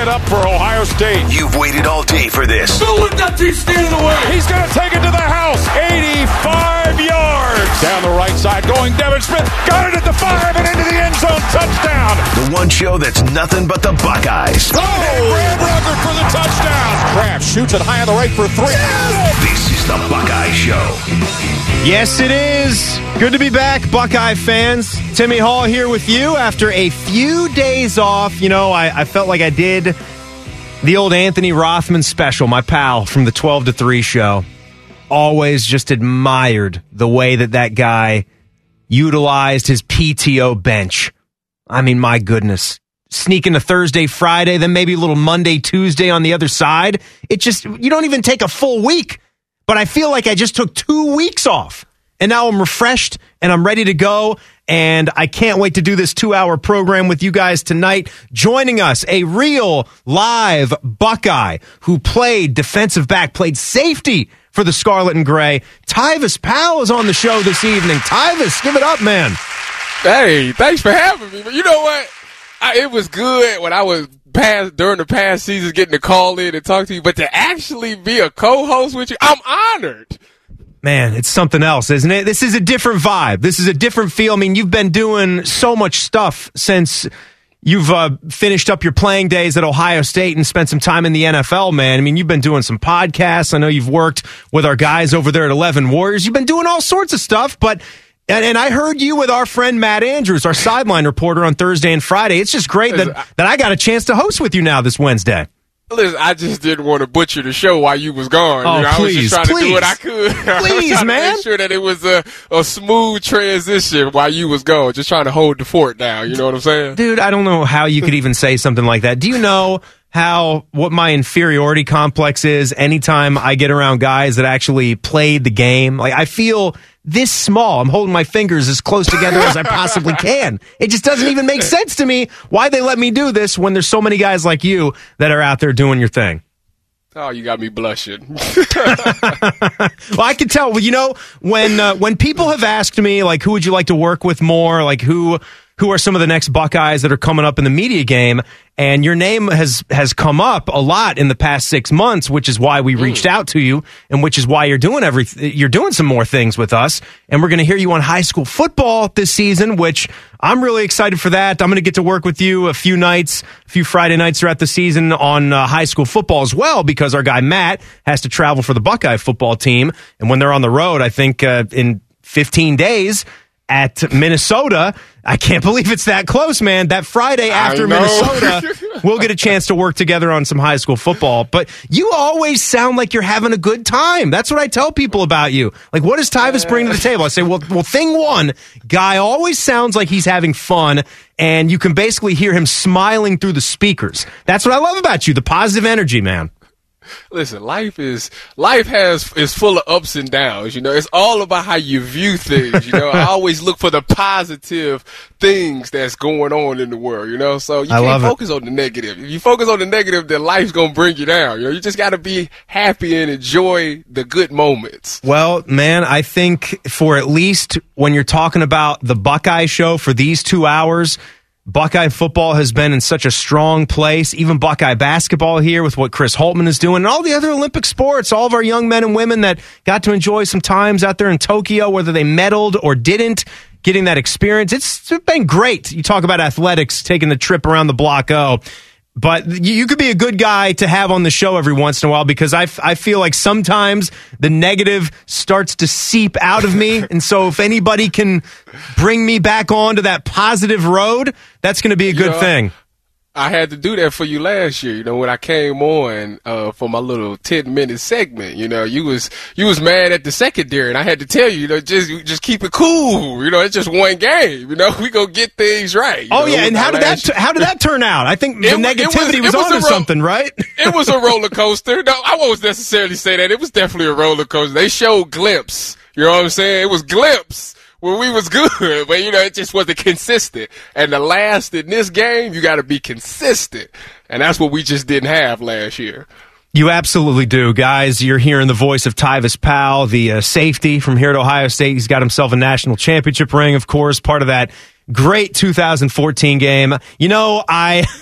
it up for Ohio State. You've waited all day for this. Don't let that team stand in the way. He's going to take it to the house. 85 yards. Down the right side going Devin Smith. Got it at the five and into the end zone. Touchdown. The one show that's nothing but the Buckeyes. Oh! Brad Rucker for the touchdown. Kraft shoots it high on the right for three. This is the Buckeye Show. Yes, it is. Good to be back, Buckeye fans. Timmy Hall here with you after a few days off. You know, I, I felt like I did the old Anthony Rothman special, my pal from the 12 to 3 show. Always just admired the way that that guy utilized his PTO bench. I mean, my goodness. Sneak into Thursday, Friday, then maybe a little Monday, Tuesday on the other side. It just, you don't even take a full week. But I feel like I just took two weeks off and now I'm refreshed and I'm ready to go. And I can't wait to do this two hour program with you guys tonight. Joining us, a real live Buckeye who played defensive back, played safety for the Scarlet and Gray. Tyvis Powell is on the show this evening. Tyvis, give it up, man. Hey, thanks for having me. But you know what? I, it was good when I was past during the past seasons getting to call in and talk to you, but to actually be a co-host with you, I'm honored. Man, it's something else, isn't it? This is a different vibe. This is a different feel. I mean, you've been doing so much stuff since you've uh, finished up your playing days at Ohio State and spent some time in the NFL, man. I mean, you've been doing some podcasts. I know you've worked with our guys over there at 11 Warriors. You've been doing all sorts of stuff, but and, and, I heard you with our friend Matt Andrews, our sideline reporter on Thursday and Friday. It's just great that, that I got a chance to host with you now this Wednesday. Listen, I just didn't want to butcher the show while you was gone. Oh, you know, please, I was just trying please. to do what I could. Please, I was man. To make sure that it was a, a smooth transition while you was gone. Just trying to hold the fort down. You know what I'm saying? Dude, I don't know how you could even say something like that. Do you know how what my inferiority complex is anytime I get around guys that actually played the game? Like I feel this small. I'm holding my fingers as close together as I possibly can. It just doesn't even make sense to me why they let me do this when there's so many guys like you that are out there doing your thing. Oh, you got me blushing. well, I can tell. Well, you know, when uh, when people have asked me like, who would you like to work with more? Like who who are some of the next Buckeyes that are coming up in the media game? And your name has has come up a lot in the past six months, which is why we reached out to you, and which is why you're doing every you're doing some more things with us. And we're going to hear you on high school football this season, which I'm really excited for that. I'm going to get to work with you a few nights, a few Friday nights throughout the season on uh, high school football as well, because our guy Matt has to travel for the Buckeye football team, and when they're on the road, I think uh, in 15 days at Minnesota. I can't believe it's that close, man. That Friday after. Minnesota, we'll get a chance to work together on some high school football. But you always sound like you're having a good time. That's what I tell people about you. Like, what does Tyvis bring to the table? I say, well, well, thing one, guy always sounds like he's having fun, and you can basically hear him smiling through the speakers. That's what I love about you, the positive energy, man. Listen, life is life has is full of ups and downs. You know, it's all about how you view things. You know, I always look for the positive things that's going on in the world. You know, so you I can't it. focus on the negative. If you focus on the negative, then life's gonna bring you down. You know, you just got to be happy and enjoy the good moments. Well, man, I think for at least when you're talking about the Buckeye show for these two hours, Buckeye football has been in such a strong place. Even Buckeye basketball here with what Chris Holtmann is doing and all the other Olympic sports, all of our young men and women that got to enjoy some times out there in Tokyo, whether they medaled or didn't, getting that experience. It's been great. You talk about athletics, taking the trip around the block O. But you could be a good guy to have on the show every once in a while because I, f- I feel like sometimes the negative starts to seep out of me. And so if anybody can bring me back onto that positive road, that's going to be a good thing. I had to do that for you last year. You know, when I came on uh, for my little ten minute segment, you know, you was you was mad at the secondary, and I had to tell you, you know, just just keep it cool. You know, it's just one game. You know, we gonna get things right. Oh know, yeah, and how did that how did that turn out? I think the It it negativity was- was, was onto a ro- something, right? it was a roller coaster. No, I won't necessarily say that. It was definitely a roller coaster. They showed glimpse. You know what I'm saying? It was glimpse when we was good, but you know, it just wasn't consistent. And the last in this game, you got to be consistent, and that's what we just didn't have last year. You absolutely do, guys. You're hearing the voice of Tyvis Powell, the uh, safety from here at Ohio State. He's got himself a national championship ring, of course, part of that great 2014 game. You know, I.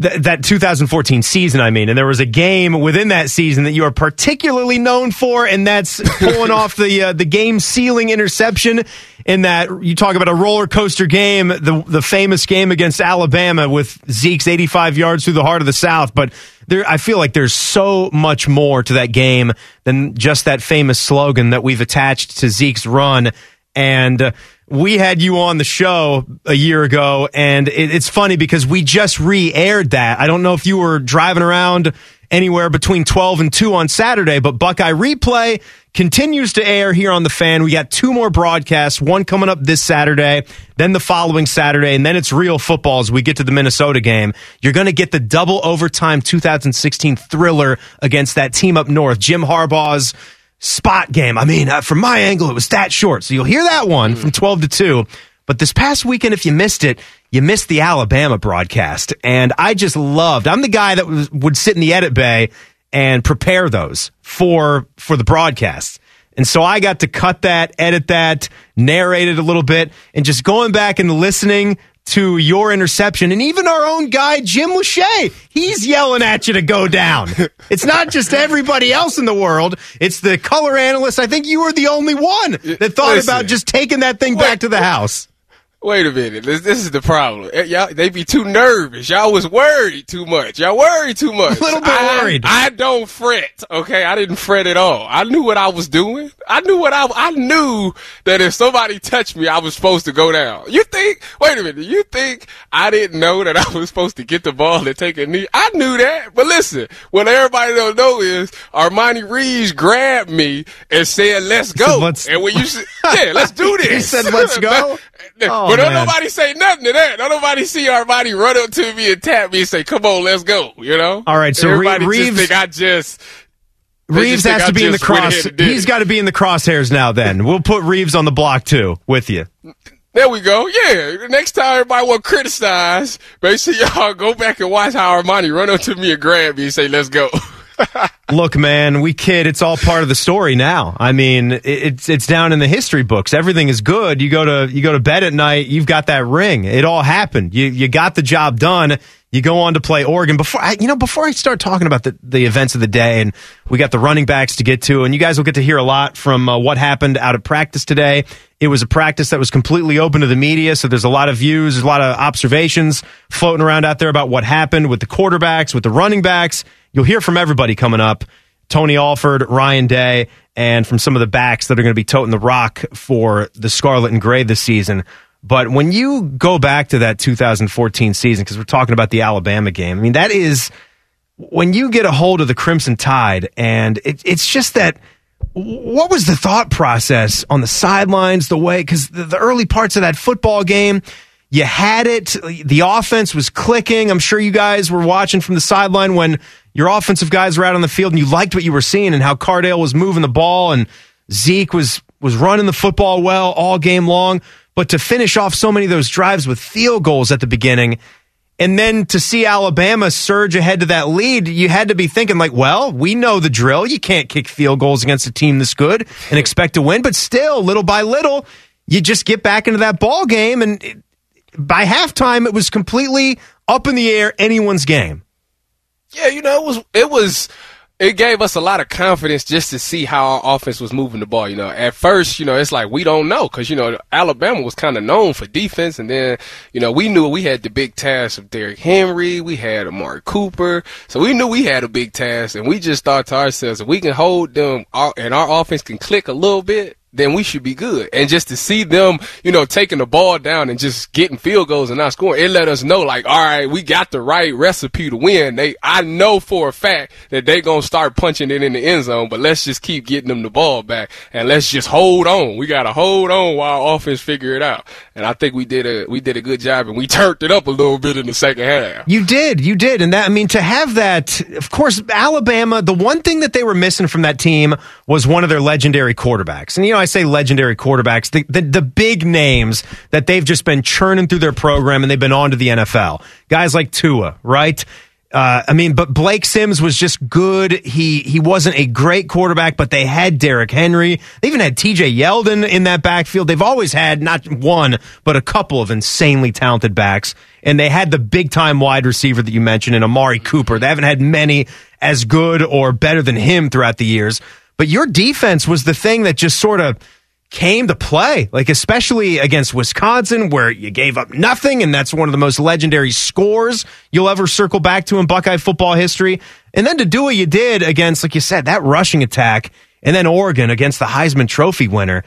th- that 2014 season, I mean, and there was a game within that season that you are particularly known for, and that's pulling off the uh, the game sealing interception. In that you talk about a roller coaster game, the the famous game against Alabama with Zeke's 85 yards through the heart of the South, but. There, I feel like there's so much more to that game than just that famous slogan that we've attached to Zeke's run. And uh, we had you on the show a year ago, and it, it's funny because we just re aired that. I don't know if you were driving around anywhere between 12 and 2 on Saturday, but Buckeye Replay continues to air here on the fan. We got two more broadcasts, one coming up this Saturday, then the following Saturday, and then it's real football as we get to the Minnesota game. You're going to get the double overtime 2016 thriller against that team up north, Jim Harbaugh's spot game. I mean, uh, from my angle, it was that short. So you'll hear that one from 12 to 2. But this past weekend, if you missed it, you missed the Alabama broadcast. And I just loved, I'm the guy that was, would sit in the edit bay and prepare those for, for the broadcast. And so I got to cut that, edit that, narrate it a little bit, and just going back and listening to your interception. And even our own guy, Jim Lachey, he's yelling at you to go down. It's not just everybody else in the world. It's the color analyst. I think you were the only one that thought Listen. about just taking that thing back to the house. Wait a minute. This, this is the problem. Eh, Y'all, they be too nervous. Y'all was worried too much. Y'all worried too much. A little bit I, worried. I don't fret. Okay. I didn't fret at all. I knew what I was doing. I knew what I, I knew that if somebody touched me, I was supposed to go down. You think, wait a minute. You think I didn't know that I was supposed to get the ball and take a knee? I knew that. But listen, what everybody don't know is Armani Reeves grabbed me and said, let's go. "Let's-" and when you said, yeah, let's do this. He said, "Let's go"? Oh, but don't man. nobody say nothing to that. Don't nobody see Armani run up to me and tap me and say, "Come on, let's go." You know. All right, so everybody Reeves- just think I just. Reeves has to be in the cross. ahead and did He's got to be in the crosshairs now. Then we'll put Reeves on the block too with you. There we go. Yeah. Next time everybody will criticize, make sure y'all go back and watch how Armani run up to me and grab me and say, "Let's go." Look, man, we kid. It's all part of the story now. I mean, it's it's down in the history books. Everything is good. You go to you go to bed at night. You've got that ring. It all happened. You you got the job done. You go on to play Oregon. Before I, you know, before I start talking about the, the events of the day, and we got the running backs to get to, and you guys will get to hear a lot from uh, what happened out of practice today. It was a practice that was completely open to the media, so there's a lot of views, a lot of observations floating around out there about what happened with the quarterbacks, with the running backs. You'll hear from everybody coming up. Tony Alford, Ryan Day, and from some of the backs that are going to be toting the rock for the Scarlet and Gray this season. But when you go back to that 2014 season, because we're talking about the Alabama game, I mean, that is when you get a hold of the Crimson Tide, and it, it's just that. What was the thought process on the sidelines, the way, because the, the early parts of that football game, you had it. The offense was clicking. I'm sure you guys were watching from the sideline when your offensive guys were out on the field and you liked what you were seeing and how Cardale was moving the ball and Zeke was was running the football well all game long. But to finish off so many of those drives with field goals at the beginning, and then to see Alabama surge ahead to that lead, you had to be thinking like, well, we know the drill. You can't kick field goals against a team this good and expect to win. But still, little by little, you just get back into that ball game, and by halftime, it was completely up in the air, anyone's game. Yeah, you know, it was it was it gave us a lot of confidence just to see how our offense was moving the ball. You know, at first, you know, it's like we don't know because you know Alabama was kind of known for defense, and then you know we knew we had the big task of Derrick Henry, we had Amari Cooper, so we knew we had a big task, and we just thought to ourselves, if we can hold them and our offense can click a little bit. Then we should be good. And just to see them, you know, taking the ball down and just getting field goals and not scoring, it let us know like, all right, we got the right recipe to win. They, I know for a fact that they gonna start punching it in the end zone, but let's just keep getting them the ball back and let's just hold on. We gotta hold on while our offense figure it out. And I think we did a, we did a good job and we turned it up a little bit in the second half. You did, you did, and that I mean to have that. Of course, Alabama. The one thing that they were missing from that team was one of their legendary quarterbacks, and you know I say legendary quarterbacks, the the, the big names that they've just been churning through their program, and they've been on to the NFL. Guys like Tua, right? Uh, I mean, but Blake Sims was just good. He he wasn't a great quarterback, but they had Derrick Henry. They even had T.J. Yeldon in that backfield. They've always had not one, but a couple of insanely talented backs, and they had the big time wide receiver that you mentioned in Amari Cooper. They haven't had many as good or better than him throughout the years. But your defense was the thing that just sort of came to play, like especially against Wisconsin, where you gave up nothing, and that's one of the most legendary scores you'll ever circle back to in Buckeye football history. And then to do what you did against, like you said, that rushing attack, and then Oregon against the Heisman Trophy winner.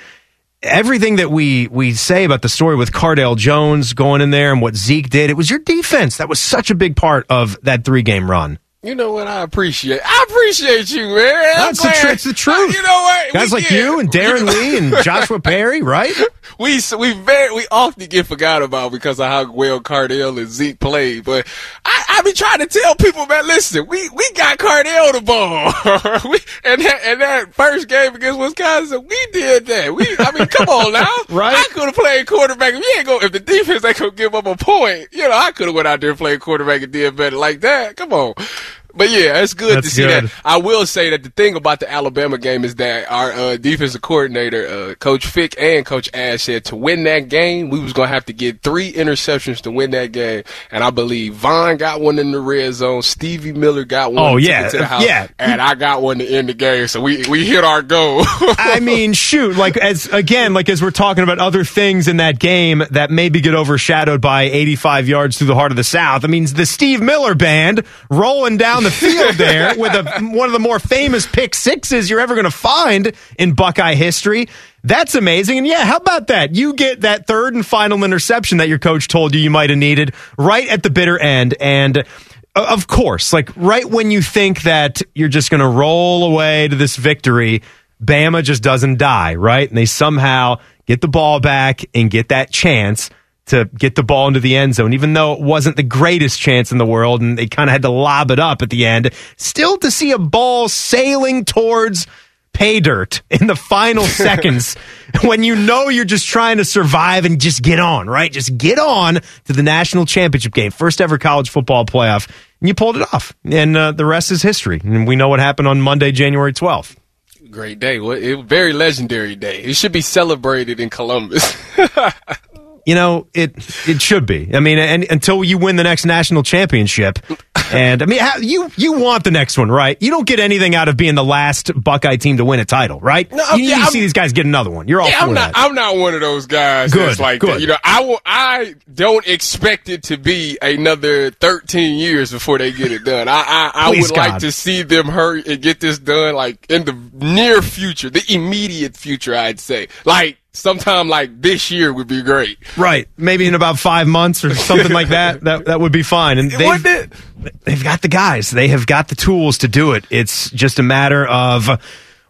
Everything that we we say about the story with Cardale Jones going in there and what Zeke did, it was your defense that was such a big part of that three game run. You know what? I appreciate. I appreciate you, man. That's the, tr- the truth. You know what? Guys We like get- you and Darron Lee and Joshua Perry, right? we we very we often get forgot about because of how well Cardale and Zeke played. But I, I be trying to tell people, man, listen, we we got Cardale the ball, we, and that, and that first game against Wisconsin, we did that. We, I mean, come on now, Right. I could have played quarterback. If you ain't go, if the defense ain't gonna give up a point, you know, I could have went out there and played quarterback and did better like that. Come on. But yeah, it's good That's to see good. that. I will say that the thing about the Alabama game is that our uh, defensive coordinator, uh, Coach Fick and Coach Ash said to win that game, we was gonna have to get three interceptions to win that game. And I believe Vonn got one in the red zone, Stevie Miller got one. to yeah. house, Yeah. and I got one to end the game. So we we hit our goal. I mean, shoot, like as again, like as we're talking about other things in that game that maybe get overshadowed by 85 yards through the heart of the South. I mean, the Steve Miller band rolling down the field there with a, one of the more famous pick sixes you're ever going to find in Buckeye history. That's amazing. And yeah, how about that? You get that third and final interception that your coach told you you might have needed right at the bitter end. And uh, of course, like right when you think that you're just going to roll away to this victory, Bama just doesn't die, right? And they somehow get the ball back and get that chance to get the ball into the end zone, even though it wasn't the greatest chance in the world and they kind of had to lob it up at the end. Still to see a ball sailing towards pay dirt in the final seconds when you know you're just trying to survive and just get on, right? Just get on to the national championship game, first ever college football playoff. And you pulled it off. And uh, the rest is history. And we know what happened on Monday, January 12th. Great day. What it very legendary day. It should be celebrated in Columbus. You know, it it should be. I mean, and, until you win the next national championship, and I mean, how, you you want the next one, right? You don't get anything out of being the last Buckeye team to win a title, right? No, you need yeah, to I'm- see these guys get another one. You're all Yeah, I'm not. that. I'm not one of those guys Good, that's like good. that. You know, I will. I don't expect it to be another 13 years before they get it done. I I, I Please, would like to see them hurry and get this done, like in the near future, the immediate future. I'd say, like sometime like this year would be great. Right. Maybe in about five months or something like that. That that would be fine. And they've, Wouldn't they've got the guys. They have got the tools to do it. It's just a matter of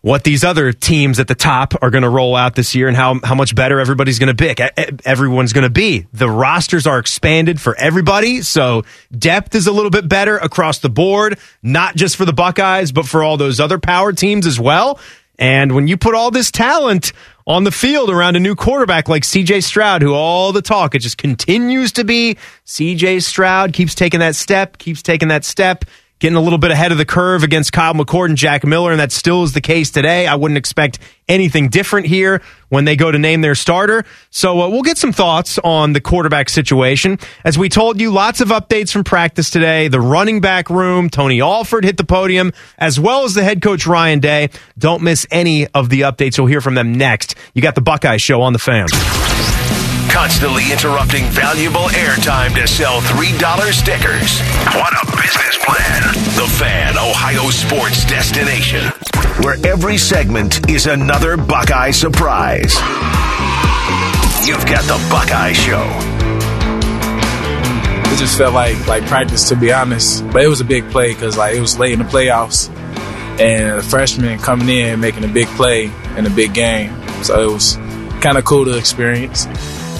what these other teams at the top are going to roll out this year and how, how much better everybody's going to be. E- Everyone's going to be. The rosters are expanded for everybody. So depth is a little bit better across the board, not just for the Buckeyes, but for all those other power teams as well. And when you put all this talent on the field around a new quarterback like CJ Stroud, who all the talk, it just continues to be CJ Stroud keeps taking that step, keeps taking that step, getting a little bit ahead of the curve against Kyle McCord and Jack Miller, and that still is the case today. I wouldn't expect anything different here when they go to name their starter. So uh, we'll get some thoughts on the quarterback situation. As we told you, lots of updates from practice today. The running back room, Tony Alford hit the podium, as well as the head coach Ryan Day. Don't miss any of the updates. You'll hear from them next. You got the Buckeye Show on the fan. Constantly interrupting valuable airtime to sell $3 stickers. What a business plan. The Fan, Ohio sports destination. Where every segment is another Buckeye surprise. You've got the Buckeye Show. It just felt like like practice, to be honest. But it was a big play because like it was late in the playoffs, and a freshman coming in making a big play in a big game. So it was kind of cool to experience.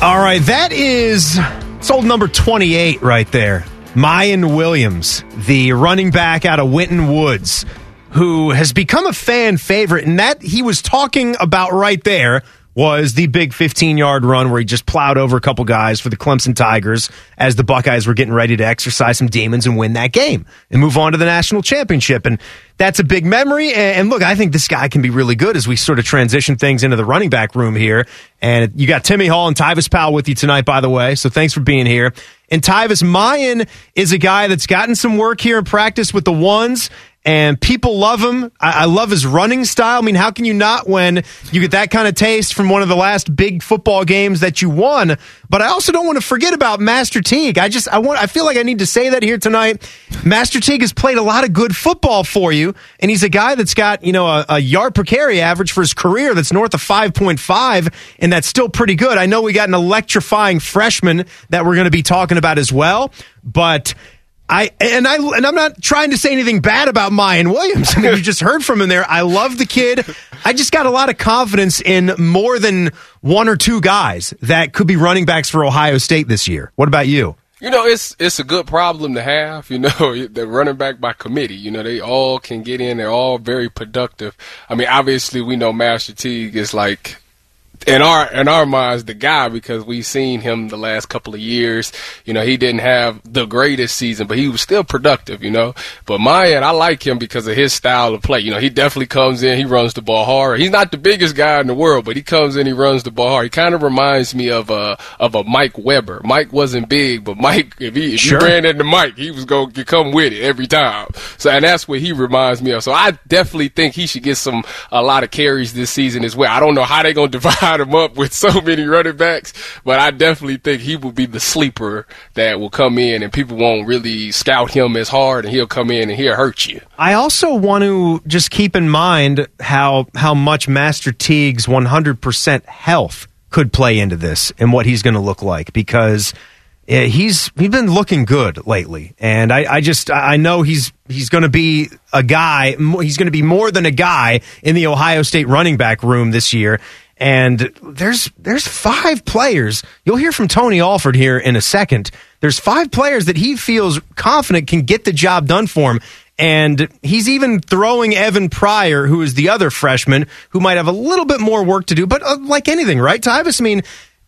All right, that is sold number 28 right there. Miyan Williams, the running back out of Winton Woods, who has become a fan favorite, and that he was talking about right there was the big 15 yard run where he just plowed over a couple guys for the Clemson Tigers as the Buckeyes were getting ready to exercise some demons and win that game and move on to the national championship. And that's a big memory. And look, I think this guy can be really good as we sort of transition things into the running back room here. And you got Timmy Hall and Tyvis Powell with you tonight, by the way. So thanks for being here. And Tyvis Miyan is a guy that's gotten some work here in practice with the ones and people love him. I, I, love his running style. I mean, how can you not when you get that kind of taste from one of the last big football games that you won? But I also don't want to forget about Master Teague. I just I want I feel like I need to say that here tonight. Master Teague has played a lot of good football for you, and he's a guy that's got you know a, a yard per carry average for his career that's north of five point five, and that's still pretty good. I know we got an electrifying freshman that we're going to be talking about as well, but I and I and I'm not trying to say anything bad about Miyan Williams. I mean, you just heard from him there. I love the kid. I just got a lot of confidence in more than one or two guys that could be running backs for Ohio State this year. What about you? You know, it's it's a good problem to have. You know, the running back by committee. You know, they all can get in. They're all very productive. I mean, obviously, we know Master Teague is like in our in our minds the guy because we've seen him the last couple of years. You know, he didn't have the greatest season, but he was still productive. You know, but Miyan, I like him because of his style of play. You know, he definitely comes in, he runs the ball hard. He's not the biggest guy in the world, but he comes in, he runs the ball hard. He kind of reminds me of a of a Mike Weber. Mike wasn't big, but Mike, if he if sure. you ran into Mike, he was going to come with it every time. So, and that's what he reminds me of. So, I definitely think he should get some a lot of carries this season as well. I don't know how they're going to divide him up with so many running backs, but I definitely think he will be the sleeper that will come in and people won't really scout him as hard and he'll come in and he'll hurt you. I also want to just keep in mind how how much Master Teague's 100% health could play into this and what he's going to look like because eh, he's he's been looking good lately, and I, I just I know he's he's going to be a guy. He's going to be more than a guy in the Ohio State running back room this year. And there's there's five players. You'll hear from Tony Alford here in a second. There's five players that he feels confident can get the job done for him. And he's even throwing Evan Pryor, who is the other freshman, who might have a little bit more work to do. But uh, like anything, right, Tyvis? I mean,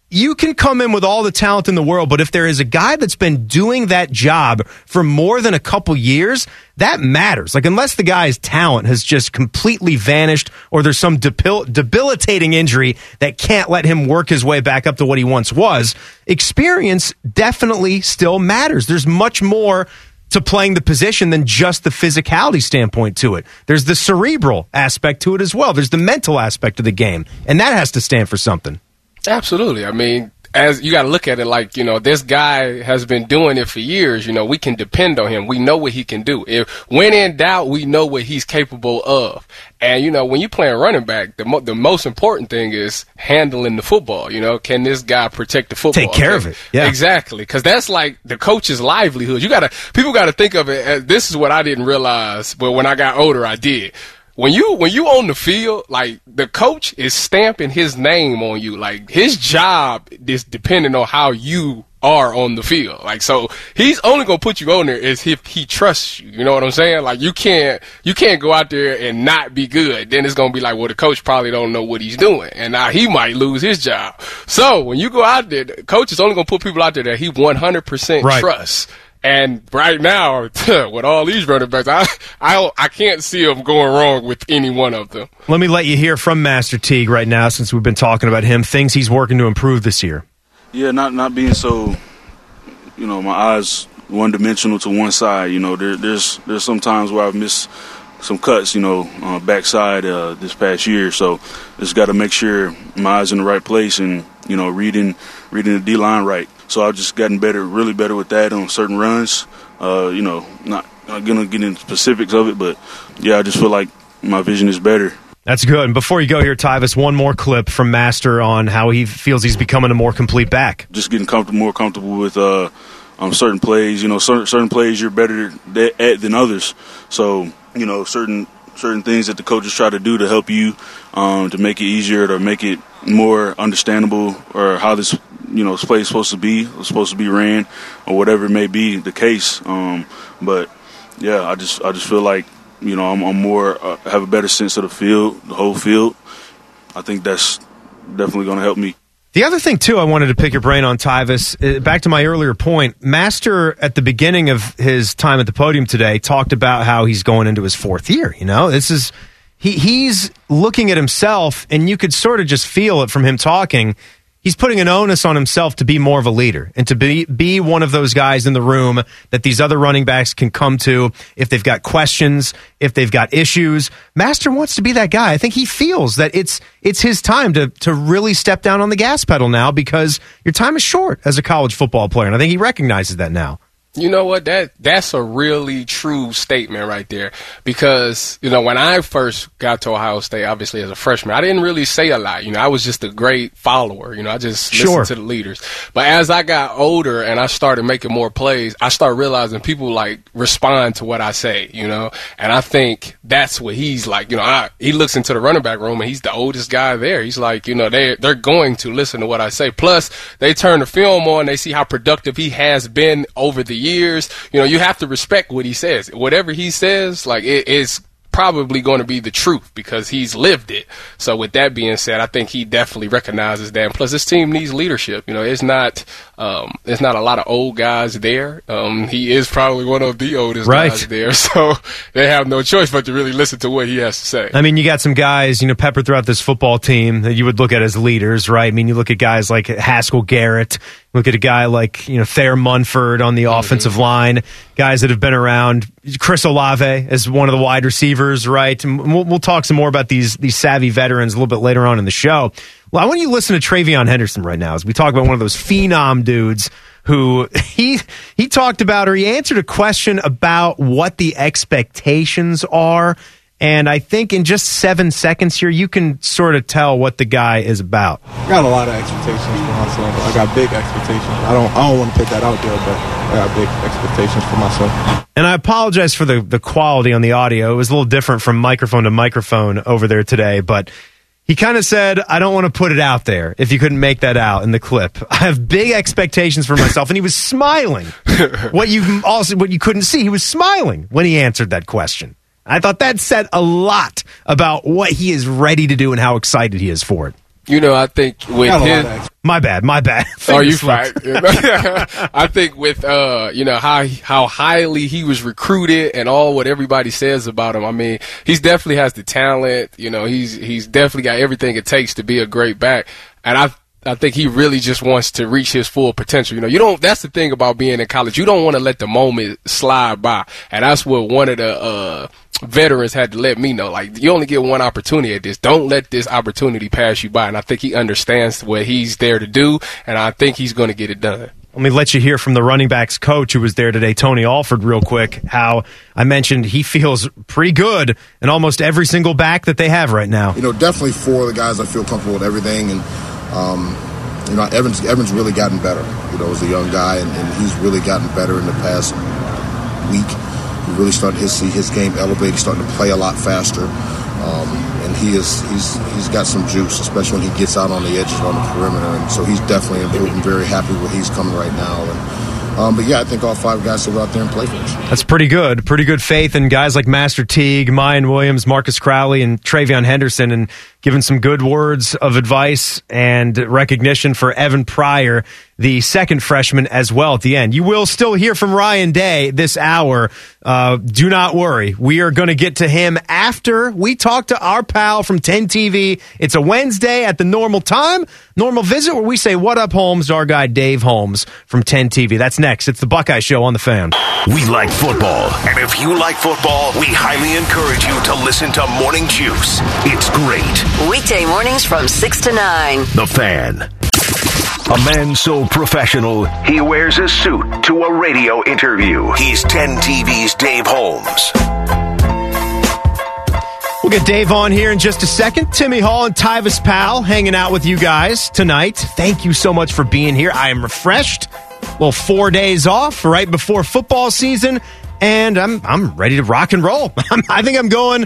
you can come in with all the talent in the world, but if there is a guy that's been doing that job for more than a couple years, that matters. Like, unless the guy's talent has just completely vanished or there's some debil- debilitating injury that can't let him work his way back up to what he once was, experience definitely still matters. There's much more to playing the position than just the physicality standpoint to it. There's the cerebral aspect to it as well. There's the mental aspect of the game, and that has to stand for something. Absolutely. I mean, as you got to look at it like you know this guy has been doing it for years you know we can depend on him. We know what he can do. If when in doubt we know what he's capable of. And you know when you play a running back the, mo- the most important thing is handling the football you know. Can this guy protect the football? Take care okay? of it. Yeah. Exactly. Because that's like the coach's livelihood. You gotta people gotta think of it as this is what i didn't realize but when i got older i did when you when you on the field, like the coach is stamping his name on you. Like his job is depending on how you are on the field. Like so he's only gonna put you on there is if he trusts you. You know what I'm saying? Like you can't you can't go out there and not be good. Then it's gonna be like, well the coach probably don't know what he's doing. And now he might lose his job. So when you go out there, the coach is only gonna put people out there that he one hundred percent trusts. And right now, with all these running backs, I, I I can't see them going wrong with any one of them. Let me let you hear from Master Teague right now, since we've been talking about him. Things he's working to improve this year. Yeah, not not being so, you know, my eyes one dimensional to one side. You know, there, there's there's some times where I've missed some cuts, you know, uh, backside uh, this past year. So just got to make sure my eyes in the right place and you know reading reading the D line right. So I've just gotten better, really better with that on certain runs. Uh, you know, not, not gonna get into specifics of it, but yeah, I just feel like my vision is better. That's good. And before you go here, Tyvis, one more clip from Master on how he feels he's becoming a more complete back. Just getting comfortable, more comfortable with uh, um, certain plays. You know, certain, certain plays you're better at than others. So you know, certain certain things that the coaches try to do to help you um, to make it easier to make it more understandable or how this you know play is supposed to be supposed to be ran or whatever it may be the case um, but yeah I just I just feel like you know I'm, I'm more uh, have a better sense of the field the whole field I think that's definitely going to help me. The other thing, too, I wanted to pick your brain on, Tyvis, uh, back to my earlier point. Master, at the beginning of his time at the podium today, talked about how he's going into his fourth year. You know, this is, he, he's looking at himself, and you could sort of just feel it from him talking he's putting an onus on himself to be more of a leader and to be be one of those guys in the room that these other running backs can come to if they've got questions, if they've got issues. Master wants to be that guy. I think he feels that it's it's his time to to really step down on the gas pedal now because your time is short as a college football player, and I think he recognizes that now. You know what? That that's a really true statement right there. Because you know, when I first got to Ohio State, obviously as a freshman, I didn't really say a lot. You know, I was just a great follower. You know, I just sure. listened to the leaders. But as I got older and I started making more plays, I started realizing people like respond to what I say. You know, and I think that's what he's like. You know, I, he looks into the running back room and he's the oldest guy there. He's like, you know, they they're going to listen to what I say. Plus, they turn the film on, they see how productive he has been over the years years, you know, you have to respect what he says. Whatever he says, like it is probably going to be the truth because he's lived it. So with that being said, I think he definitely recognizes that. And plus, this team needs leadership. You know, it's not um, it's not a lot of old guys there. Um, he is probably one of the oldest right. guys there, so they have no choice but to really listen to what he has to say. I mean, you got some guys, you know, peppered throughout this football team that you would look at as leaders, right? I mean, you look at guys like Haskell Garrett, look at a guy like you know Thayer Munford on the mm-hmm. offensive line, guys that have been around. Chris Olave as one of the wide receivers, right? And we'll, we'll talk some more about these these savvy veterans a little bit later on in the show. Well, I want you to listen to TreVeyon Henderson right now as we talk about one of those phenom dudes who he he talked about or he answered a question about what the expectations are. And I think in just seven seconds here, you can sort of tell what the guy is about. I got a lot of expectations for myself. I got big expectations. I don't I don't want to put that out there, but I got big expectations for myself. And I apologize for the, the quality on the audio. It was a little different from microphone to microphone over there today, but he kind of said, I don't want to put it out there if you couldn't make that out in the clip. I have big expectations for myself. And he was smiling. what you also, what you couldn't see, he was smiling when he answered that question. I thought that said a lot about what he is ready to do and how excited he is for it. You know, I think with his. My bad, my bad. Are you right. I think with uh, you know how how highly he was recruited and all what everybody says about him. I mean, he's definitely has the talent. You know, he's he's definitely got everything it takes to be a great back. And I I think he really just wants to reach his full potential. You know, you don't, that's the thing about being in college. You don't want to let the moment slide by. And that's what one of the, uh, veterans had to let me know. Like, you only get one opportunity at this. Don't let this opportunity pass you by. And I think he understands what he's there to do. And I think he's going to get it done. Let me let you hear from the running backs coach who was there today, Tony Alford, real quick. How I mentioned he feels pretty good in almost every single back that they have right now. You know, definitely four of the guys I feel comfortable with everything. And, um, you know, Evans Evans really gotten better. You know, as a young guy, and, and, he's really gotten better in the past week. Really started to see his game elevate. He's starting to play a lot faster, um, and he is he's he's got some juice, especially when he gets out on the edges on the perimeter. And so he's definitely improved. I'm very happy where he's coming right now. And, um, but yeah, I think all five guys will go out there and play for us. That's pretty good. Pretty good faith in guys like Master Teague, Miyan Williams, Marcus Crowley, and TreVeyon Henderson, and giving some good words of advice and recognition for Evan Pryor the second freshman as well at the end. You will still hear from Ryan Day this hour. Uh, do not worry. We are going to get to him after we talk to our pal from 10 TV. It's a Wednesday at the normal time, normal visit where we say, What up, Holmes? Our guy Dave Holmes from 10 TV. That's next. It's the Buckeye Show on the fan. We like football. And if you like football, we highly encourage you to listen to Morning Juice. It's great. Weekday mornings from 6 to 9. The fan. A man so professional, he wears a suit to a radio interview. He's 10 TV's Dave Holmes. We'll get Dave on here in just a second. Timmy Hall and Tyvis Powell hanging out with you guys tonight. Thank you so much for being here. I am refreshed. Well, four days off right before football season, and I'm I'm ready to rock and roll. I think I'm going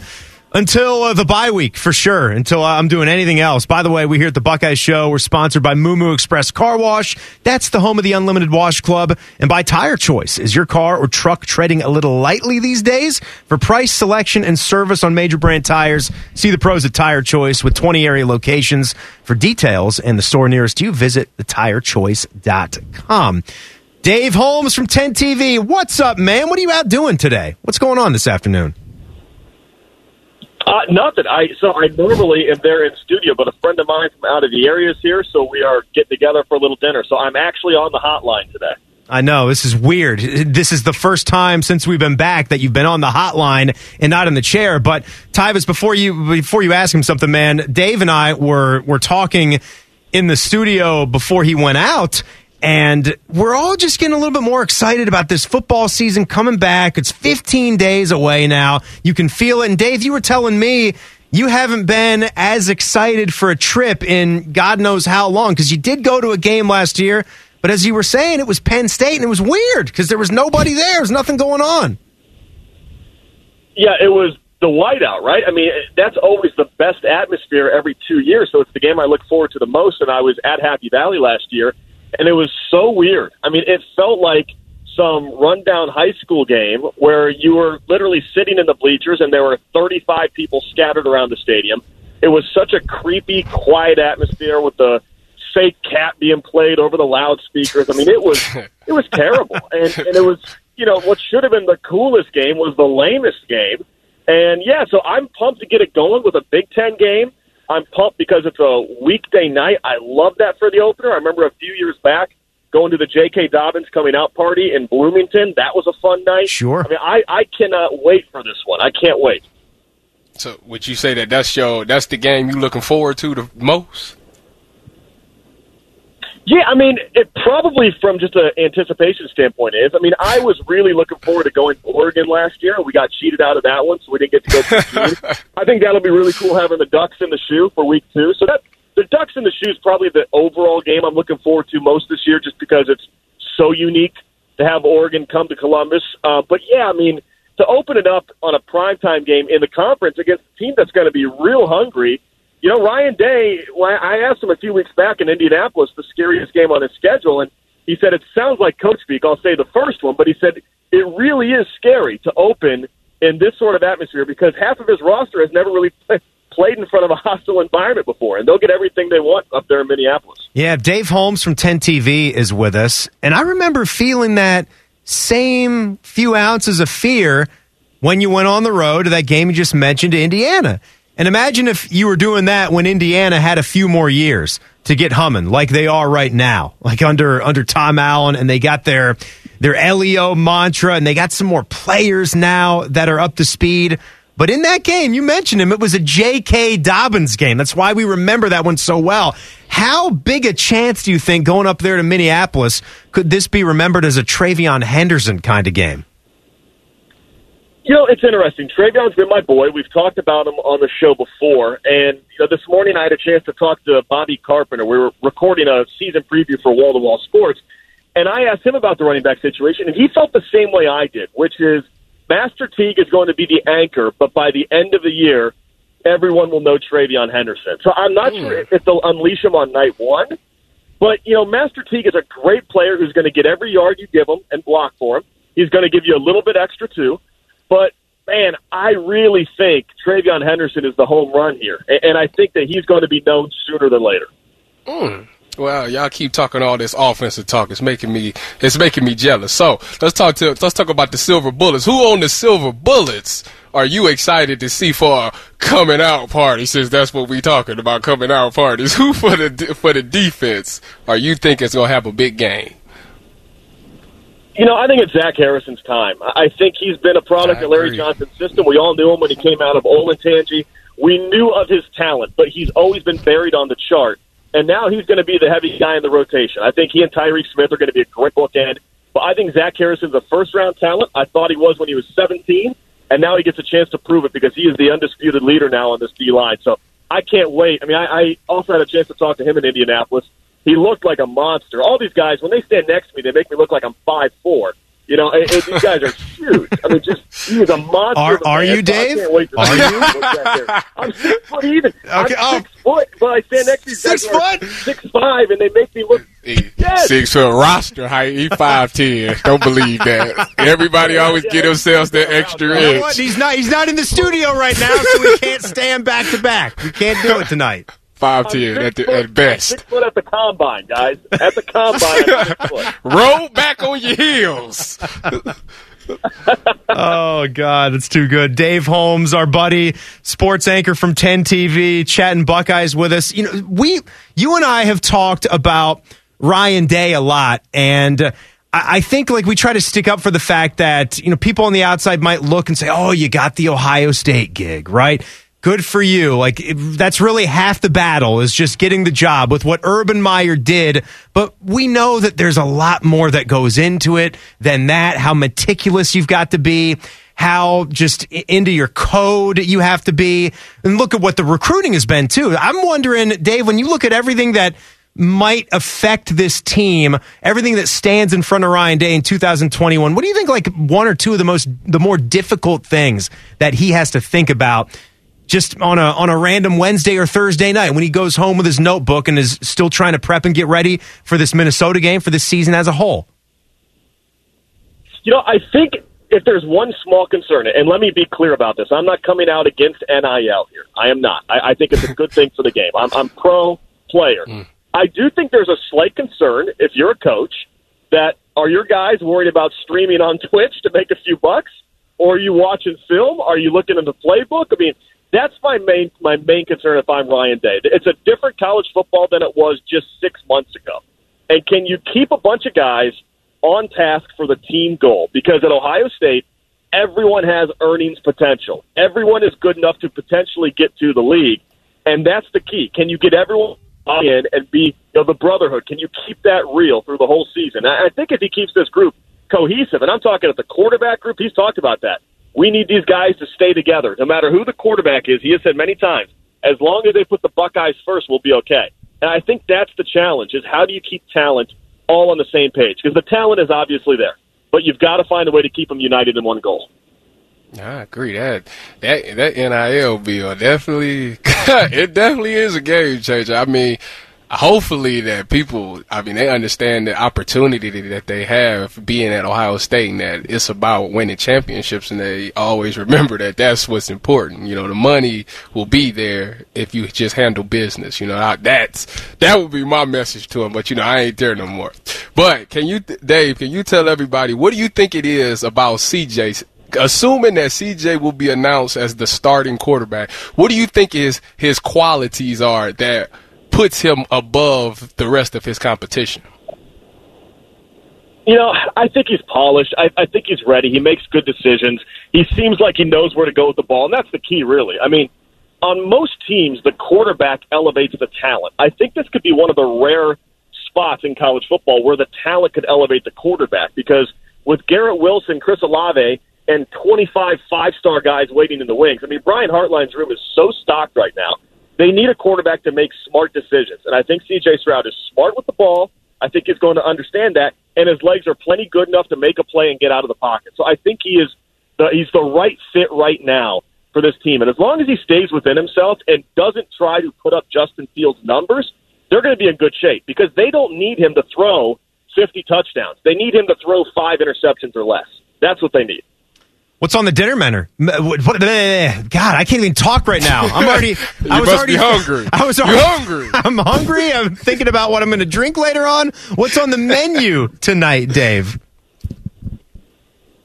Until uh, the bye week, for sure. Until uh, I'm doing anything else. By the way, we here at the Buckeye Show, we're sponsored by Moo Express Car Wash. That's the home of the Unlimited Wash Club. And by Tire Choice. Is your car or truck treading a little lightly these days? For price, selection, and service on major brand tires, see the pros at Tire Choice with 20 area locations. For details and the store nearest you, visit thetirechoice.com. Dave Holmes from 10 TV. What's up, man? What are you out doing today? What's going on this afternoon? Uh, nothing. I so I normally am there in studio, but a friend of mine from out of the area is here, so we are getting together for a little dinner. So I'm actually on the hotline today. I know this is weird. This is the first time since we've been back that you've been on the hotline and not in the chair. But Tyvis, before you before you ask him something, man, Dave and I were were talking in the studio before he went out, and we're all just getting a little bit more excited about this football season coming back. It's 15 days away now. You can feel it. And Dave, you were telling me you haven't been as excited for a trip in God knows how long because you did go to a game last year. But as you were saying, it was Penn State and it was weird because there was nobody there. There was nothing going on. Yeah, it was the whiteout, right? I mean, that's always the best atmosphere every two years. So it's the game I look forward to the most. And I was at Happy Valley last year, and it was so weird. I mean, it felt like some rundown high school game where you were literally sitting in the bleachers and there were 35 people scattered around the stadium. It was such a creepy, quiet atmosphere with the fake cat being played over the loudspeakers. I mean, it was it was terrible, and and it was you know what should have been the coolest game was the lamest game, and yeah, so I'm pumped to get it going with a Big Ten game. I'm pumped because it's a weekday night. I love that for the opener. I remember a few years back going to the J.K. Dobbins coming out party in Bloomington. That was a fun night. Sure. I mean, I I cannot wait for this one. I can't wait. So would you say that that's your that's the game you're looking forward to the most? Yeah, I mean, it probably from just an anticipation standpoint is. I mean, I was really looking forward to going to Oregon last year. We got cheated out of that one, so we didn't get to go. To the I think that'll be really cool having the Ducks in the shoe for week two. So that the Ducks in the shoe is probably the overall game I'm looking forward to most this year, just because it's so unique to have Oregon come to Columbus. Uh, but yeah, I mean, to open it up on a primetime game in the conference against a team that's going to be real hungry you know, Ryan Day, I asked him a few weeks back in Indianapolis, the scariest game on his schedule, and he said it sounds like coach speak. I'll say the first one, but he said it really is scary to open in this sort of atmosphere because half of his roster has never really played in front of a hostile environment before, and they'll get everything they want up there in Minneapolis. Yeah, Dave Holmes from 10 TV is with us, and I remember feeling that same few ounces of fear when you went on the road to that game you just mentioned to Indiana. And imagine if you were doing that when Indiana had a few more years to get humming, like they are right now, like under under Tom Allen, and they got their their LEO mantra, and they got some more players now that are up to speed. But in that game, you mentioned him, it was a J.K. Dobbins game. That's why we remember that one so well. How big a chance do you think going up there to Minneapolis could this be remembered as a TreVeyon Henderson kind of game? You know, it's interesting. TreVeyon's been my boy. We've talked about him on the show before. And, you know, this morning I had a chance to talk to Bobby Carpenter. We were recording a season preview for Wall to Wall Sports. And I asked him about the running back situation, and he felt the same way I did, which is Master Teague is going to be the anchor, but by the end of the year, everyone will know TreVeyon Henderson. So I'm not mm. sure if they'll unleash him on night one. But, you know, Master Teague is a great player who's going to get every yard you give him and block for him. He's going to give you a little bit extra, too. But man, I really think TreVeyon Henderson is the home run here, and I think that he's going to be known sooner than later. Mm. Well, y'all keep talking all this offensive talk. It's making me it's making me jealous. So let's talk to let's talk about the silver bullets. Who on the silver bullets are you excited to see for a coming out party? Since that's what we talking about, coming out parties. Who for the for the defense are you think is gonna have a big game? You know, I think it's Zach Harrison's time. I think he's been a product of Larry Johnson's system. We all knew him when he came out of Olentangy. We knew of his talent, but he's always been buried on the chart. And now he's going to be the heavy guy in the rotation. I think he and Tyreke Smith are going to be a great bookend. But I think Zach Harrison's a first round talent. I thought he was when he was 17, and now he gets a chance to prove it because he is the undisputed leader now on this D line. So I can't wait. I mean, I, I also had a chance to talk to him in Indianapolis he looked like a monster. All these guys, when they stand next to me, they make me look like I'm five four. You know, and, and these guys are huge. I mean, just he is a monster. Are- are you, so I Dave? can't wait to Are you? what's back there. I'm six foot even. Okay, oh. I'm six foot, but I stand next to these Six guys foot? six five, and they make me look. Yes. Six foot roster height. He five ten. Don't believe that. Everybody always get themselves that extra You know what? inch. He's not. He's not in the studio right now, so we can't stand back to back. We can't do it tonight. Five I'm at, the, foot- at best. Six foot at the combine, guys. At the combine, I'm six foot. Roll back on your heels. Oh God, it's too good. Dave Holmes, our buddy, sports anchor from 10 TV, chatting Buckeyes with us. You know, we, you and I have talked about Ryan Day a lot, and uh, I, I think like we try to stick up for the fact that you know people on the outside might look and say, "Oh, you got the Ohio State gig, right?" Good for you. Like it, that's really half the battle is just getting the job with what Urban Meyer did. But we know that there's a lot more that goes into it than that. How meticulous you've got to be, how just into your code you have to be, and look at what the recruiting has been too. I'm wondering, Dave, when you look at everything that might affect this team, everything that stands in front of Ryan Day in 2021. What do you think? Like one or two of the most, the more difficult things that he has to think about just on a on a random Wednesday or Thursday night when he goes home with his notebook and is still trying to prep and get ready for this Minnesota game for this season as a whole. You know, I think if there's one small concern, and let me be clear about this, I'm not coming out against NIL here. I am not. I, I think it's a good thing for the game. I'm, I'm pro player. Hmm. I do think there's a slight concern if you're a coach that are your guys worried about streaming on Twitch to make a few bucks, or are you watching film? Are you looking in the playbook? I mean, that's my main my main concern if I'm Ryan Day. It's a different college football than it was just six months ago. And can you keep a bunch of guys on task for the team goal? Because at Ohio State, everyone has earnings potential. Everyone is good enough to potentially get to the league, and that's the key. Can you get everyone in and be you know, the brotherhood? Can you keep that real through the whole season? I I think if he keeps this group cohesive, and I'm talking at the quarterback group, he's talked about that. We need these guys to stay together, no matter who the quarterback is. He has said many times, as long as they put the Buckeyes first, we'll be okay. And I think that's the challenge: is how do you keep talent all on the same page? Because the talent is obviously there, but you've got to find a way to keep them united in one goal. I agree that that that NIL bill definitely it definitely is a game changer. I mean, hopefully that people, I mean, they understand the opportunity that they have being at Ohio State and that it's about winning championships and they always remember that that's what's important. You know, the money will be there if you just handle business. You know, that's that would be my message to them. But you know, I ain't there no more. But can you, Dave? Can you tell everybody what do you think it is about CJ? assuming that CJ will be announced as the starting quarterback, what do you think is his qualities are that puts him above the rest of his competition? You know, I think he's polished. I, I think he's ready. He makes good decisions. He seems like he knows where to go with the ball, and that's the key, really. I mean, on most teams, the quarterback elevates the talent. I think this could be one of the rare spots in college football where the talent could elevate the quarterback because with Garrett Wilson, Chris Olave, and 25 five star guys waiting in the wings, I mean, Brian Hartline's room is so stocked right now. They need a quarterback to make smart decisions. And I think CJ Stroud is smart with the ball. I think he's going to understand that, and his legs are plenty good enough to make a play and get out of the pocket. So I think he is the, he's the right fit right now for this team. And as long as he stays within himself and doesn't try to put up Justin Fields' numbers, they're going to be in good shape because they don't need him to throw 50 touchdowns. They need him to throw five interceptions or less. That's what they need. What's on the dinner menu? Uh, what, what, God, I can't even talk right now. I'm already. You I was must already be hungry. I was You're hungry. I'm hungry. I'm thinking about what I'm going to drink later on. What's on the menu tonight, Dave?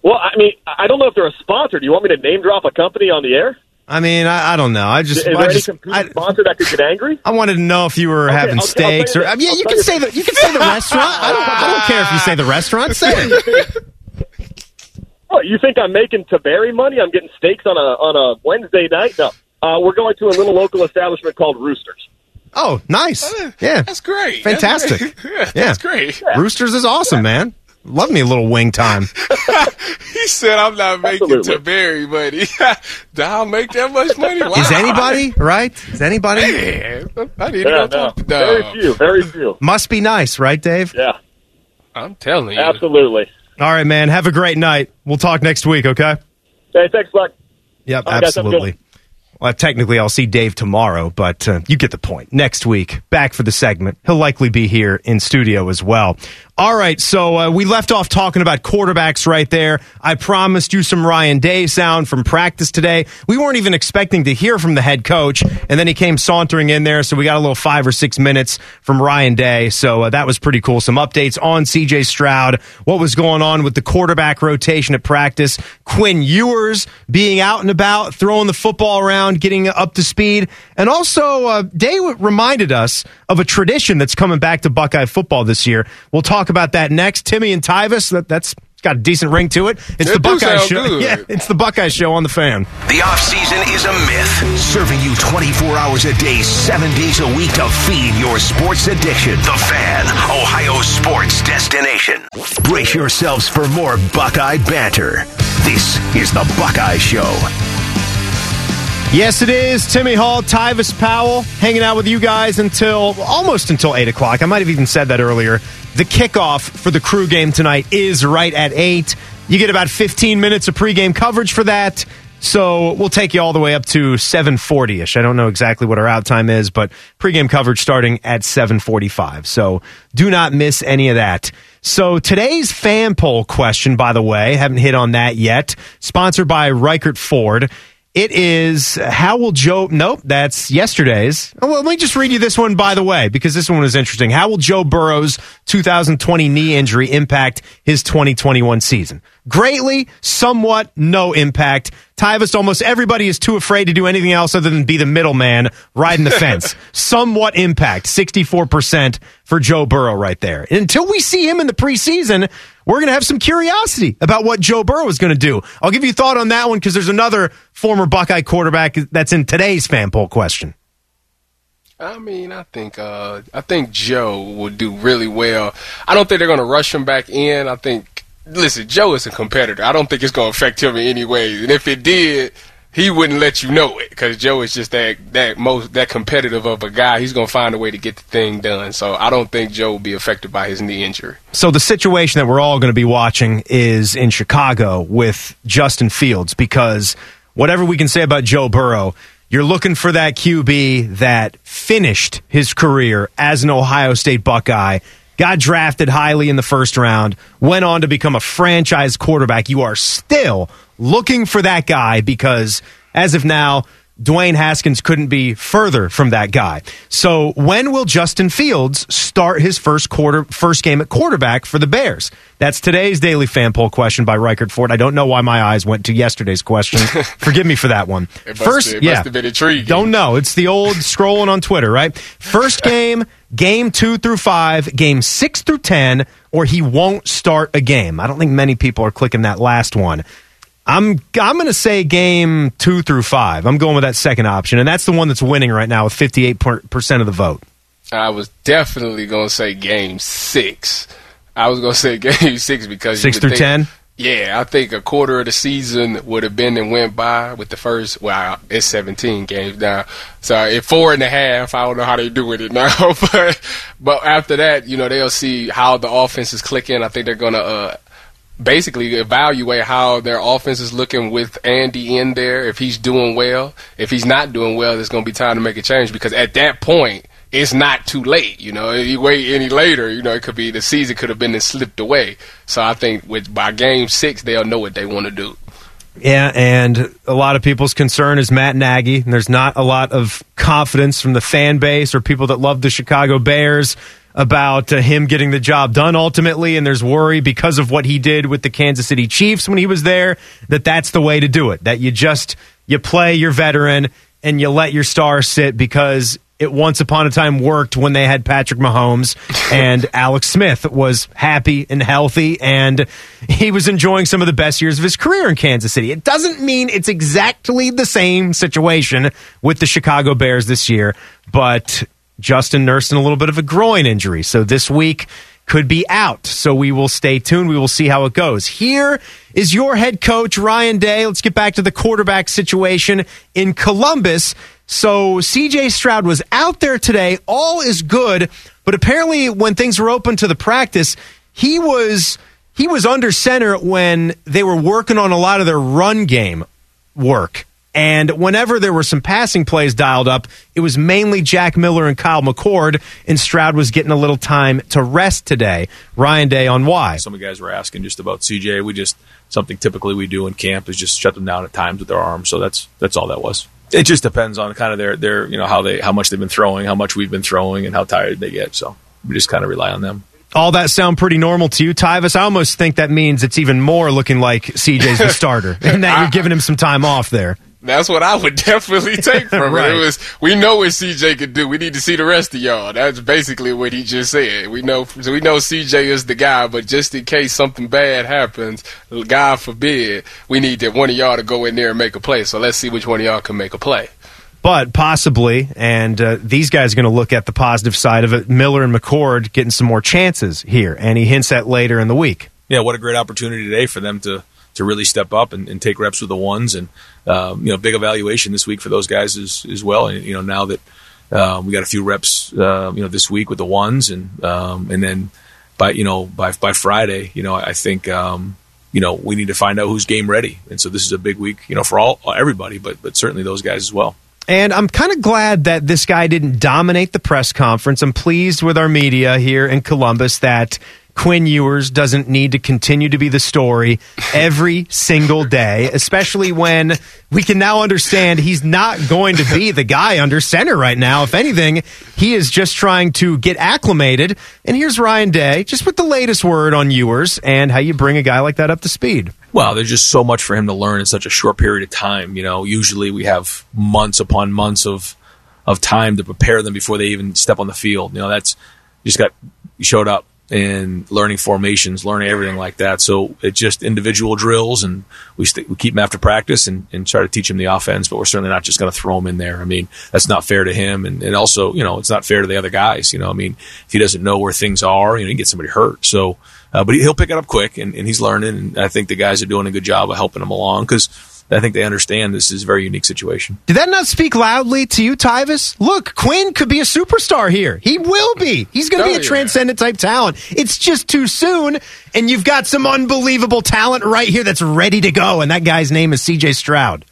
Well, I mean, I don't know if they're a sponsor. Do you want me to name drop a company on the air? I mean, I, I don't know. I Is just, there I any just, competing I, sponsor that could get angry? I wanted to know if you were having I'll- I'll steaks or. I mean, yeah, I'll you can you say this. the you can say the restaurant. I don't, I don't care if you say the restaurant. Say it. Oh, you think I'm making Tabari money? I'm getting steaks on a on a Wednesday night? No. Uh, we're going to a little local establishment called Roosters. Oh, nice. Yeah, That's great. Fantastic. That's great. Yeah, Yeah. That's great. Roosters is awesome, man. Love me a little wing time. He said, I'm not making Absolutely. to bury money. I'll make that much money. Wow. Is anybody right? Is anybody? Man, I need to Yeah, go no. talk to Very few, very few. Must be nice, right, Dave? Yeah, I'm telling you. absolutely. All right, man. Have a great night. We'll talk next week, okay? Hey, thanks, Buck. Yep, right, guys, have a good absolutely. Well, technically, I'll see Dave tomorrow, but uh, you get the point. Next week, back for the segment. He'll likely be here in studio as well. All right, so uh, we left off talking about quarterbacks right there. I promised you some Ryan Day sound from practice today. We weren't even expecting to hear from the head coach, and then he came sauntering in there, so we got a little five or six minutes from Ryan Day. So uh, that was pretty cool. Some updates on CJ Stroud, what was going on with the quarterback rotation at practice, Quinn Ewers being out and about, throwing the football around, getting up to speed, and also uh, Day reminded us of a tradition that's coming back to Buckeye football this year. We'll talk about that next. Timmy and Tyvis, that, that's got a decent ring to it. It's That the Buckeye show. good. Yeah, it's the Buckeye show on the fan. The offseason is a myth, serving you 24 hours a day, seven days a week to feed your sports addiction. The Fan, Ohio sports destination. Brace yourselves for more Buckeye banter. This is the Buckeye Show. Yes, it is. Timmy Hall, Tyvis Powell, hanging out with you guys until almost until 8 o'clock. I might have even said that earlier. The kickoff for the crew game tonight is right at 8. You get about 15 minutes of pregame coverage for that. So we'll take you all the way up to 740-ish. I don't know exactly what our out time is, but pregame coverage starting at 745. So do not miss any of that. So today's fan poll question, by the way, haven't hit on that yet, sponsored by Ricart Ford. It is how will Joe? Nope, that's yesterday's. Oh, well, let me just read you this one, by the way, because this one is interesting. How will Joe Burrow's 2020 knee injury impact his 2021 season? Greatly, somewhat, no impact. Tyvis, almost everybody is too afraid to do anything else other than be the middleman riding the fence. somewhat impact, 64% for Joe Burrow right there. And until we see him in the preseason, we're going to have some curiosity about what Joe Burrow is going to do. I'll give you a thought on that one because there's another former Buckeye quarterback that's in today's fan poll question. I mean, I think uh, I think Joe will do really well. I don't think they're going to rush him back in. I think, listen, Joe is a competitor. I don't think it's going to affect him in any way. And if it did, he wouldn't let you know it because Joe is just that that most that competitive of a guy. He's going to find a way to get the thing done. So I don't think Joe will be affected by his knee injury. So the situation that we're all going to be watching is in Chicago with Justin Fields because whatever we can say about Joe Burrow, you're looking for that QB that finished his career as an Ohio State Buckeye, got drafted highly in the first round, went on to become a franchise quarterback. You are still looking for that guy because as of now, Dwayne Haskins couldn't be further from that guy. So when will Justin Fields start his first quarter first game at quarterback for the Bears? That's today's daily fan poll question by Ricart Ford. I don't know why my eyes went to yesterday's question. Forgive me for that one. It must- first, yeah, have been intriguing. Don't know. It's the old scrolling on Twitter, right? First game, game two through five, game six through ten, or he won't start a game. I don't think many people are clicking that last one. I'm I'm going to say game two through five. I'm going with that second option, and that's the one that's winning right now with 58 percent of the vote. I was definitely going to say game six. I was going to say game six because Six through think- 10? Yeah, I think a quarter of the season would have been and went by with the first. Well, it's 17 games now, so at four and a half, I don't know how they doing it now, but but after that, you know, they'll see how the offense is clicking. I think they're gonna uh, basically evaluate how their offense is looking with Andy in there. If he's doing well, if he's not doing well, there's gonna be time to make a change because at that point. It's not too late, you know. If you wait any later, you know, it could be the season could have been slipped away. So I think with by game six, they'll know what they want to do. Yeah, and a lot of people's concern is Matt Nagy. And there's not a lot of confidence from the fan base or people that love the Chicago Bears about uh, him getting the job done ultimately. And there's worry because of what he did with the Kansas City Chiefs when he was there that that's the way to do it. That you just you play your veteran and you let your star sit because it once upon a time worked when they had Patrick Mahomes and Alex Smith was happy and healthy and he was enjoying some of the best years of his career in Kansas City. It doesn't mean it's exactly the same situation with the Chicago Bears this year, but Justin nursing a little bit of a groin injury. So this week could be out. So we will stay tuned. We will see how it goes. Here is your head coach, Ryan Day. Let's get back to the quarterback situation in Columbus. So CJ Stroud was out there today. All is good. But apparently, when things were open to the practice, he was he was under center when they were working on a lot of their run game work. And whenever there were some passing plays dialed up, it was mainly Jack Miller and Kyle McCord, and Stroud was getting a little time to rest today. Ryan Day on why. Some of the guys were asking just about CJ. We just something typically we do in camp is just shut them down at times with their arms. So that's that's all that was. It just depends on kind of their their you know how they how much they've been throwing, how much we've been throwing, and how tired they get. So we just kind of rely on them. All that sound pretty normal to you, Tyvis? I almost think that means it's even more looking like CJ's the starter, and that you're giving him some time off there. That's what I would definitely take from Right. it. It was we know what CJ could do. We need to see the rest of y'all. That's basically what he just said. We know so we know CJ is the guy, but just in case something bad happens, God forbid, we need that one of y'all to go in there and make a play. So let's see which one of y'all can make a play. But possibly, and uh, these guys are going to look at the positive side of it. Miller and McCord getting some more chances here, and he hints at later in the week. yeah, what a great opportunity today for them to to really step up and, and take reps with the ones, and um, you know, big evaluation this week for those guys as as well. And you know, now that um, we got a few reps, uh, you know, this week with the ones, and um, and then by you know by by Friday, you know, I think um, you know we need to find out who's game ready, and so this is a big week, you know, for all everybody, but but certainly those guys as well. And I'm kind of glad that this guy didn't dominate the press conference. I'm pleased with our media here in Columbus that Quinn Ewers doesn't need to continue to be the story every single day, especially when we can now understand he's not going to be the guy under center right now. If anything, he is just trying to get acclimated. And here's Ryan Day, just with the latest word on Ewers and how you bring a guy like that up to speed. Well, there's just so much for him to learn in such a short period of time. You know, usually we have months upon months of of time to prepare them before they even step on the field. You know, that's just got showed up and learning formations, learning everything like that. So it's just individual drills, and we, st- we keep him after practice and, and try to teach him the offense. But we're certainly not just going to throw him in there. I mean, that's not fair to him, and, and also, you know, it's not fair to the other guys. You know, I mean, if he doesn't know where things are, you know, he can get somebody hurt. So, uh, but he, he'll pick it up quick, and, and he's learning. And I think the guys are doing a good job of helping him along because I think they understand this is a very unique situation. Did that not speak loudly to you, Tyvis? Look, Quinn could be a superstar here. He will be. He's going to Oh, be a yeah. transcendent type talent. It's just too soon, and you've got some unbelievable talent right here that's ready to go, and that guy's name is CJ Stroud.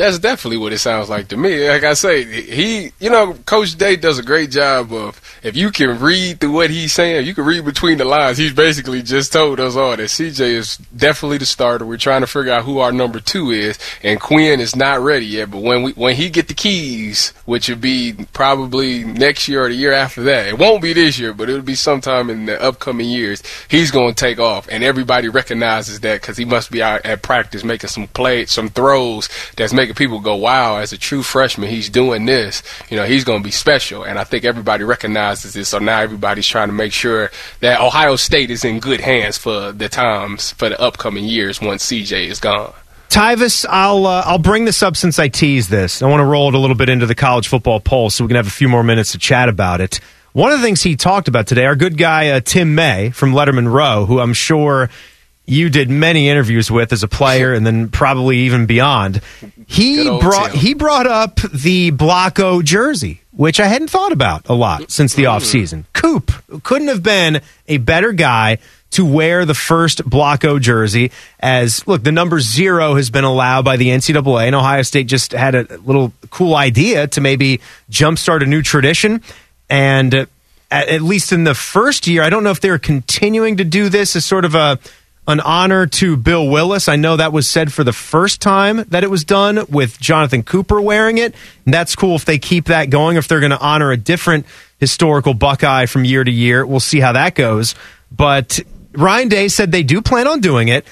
That's definitely what it sounds like to me. Like I say, he, you know, Coach Day does a great job of if you can read through what he's saying, you can read between the lines. He's basically just told us all that CJ is definitely the starter. We're trying to figure out who our number two is, and Quinn is not ready yet. But when we when he get the keys, which would be probably next year or the year after that, it won't be this year, but it'll be sometime in the upcoming years. He's going to take off, and everybody recognizes that because he must be out at practice making some plays, some throws that's making people go, "Wow!" As a true freshman, he's doing this. You know, he's going to be special, and I think everybody recognizes this. So now everybody's trying to make sure that Ohio State is in good hands for the times for the upcoming years once CJ is gone. Tyvis, I'll uh, I'll bring this up since I teased this. I want to roll it a little bit into the college football poll so we can have a few more minutes to chat about it. One of the things he talked about today, our good guy uh, Tim May from Lettermen Row, who I'm sure you did many interviews with as a player and then probably even beyond. He brought Tim. he brought up the Block O jersey, which I hadn't thought about a lot since the offseason. Coop couldn't have been a better guy to wear the first Block O jersey. As look, the number zero has been allowed by the NCAA, and Ohio State just had a little cool idea to maybe jumpstart a new tradition. And uh, at, at least in the first year, I don't know if they're continuing to do this as sort of a an honor to Bill Willis. I know that was said for the first time that it was done with Jonathan Cooper wearing it. And that's cool if they keep that going. If they're going to honor a different historical Buckeye from year to year, we'll see how that goes. But Ryan Day said they do plan on doing it.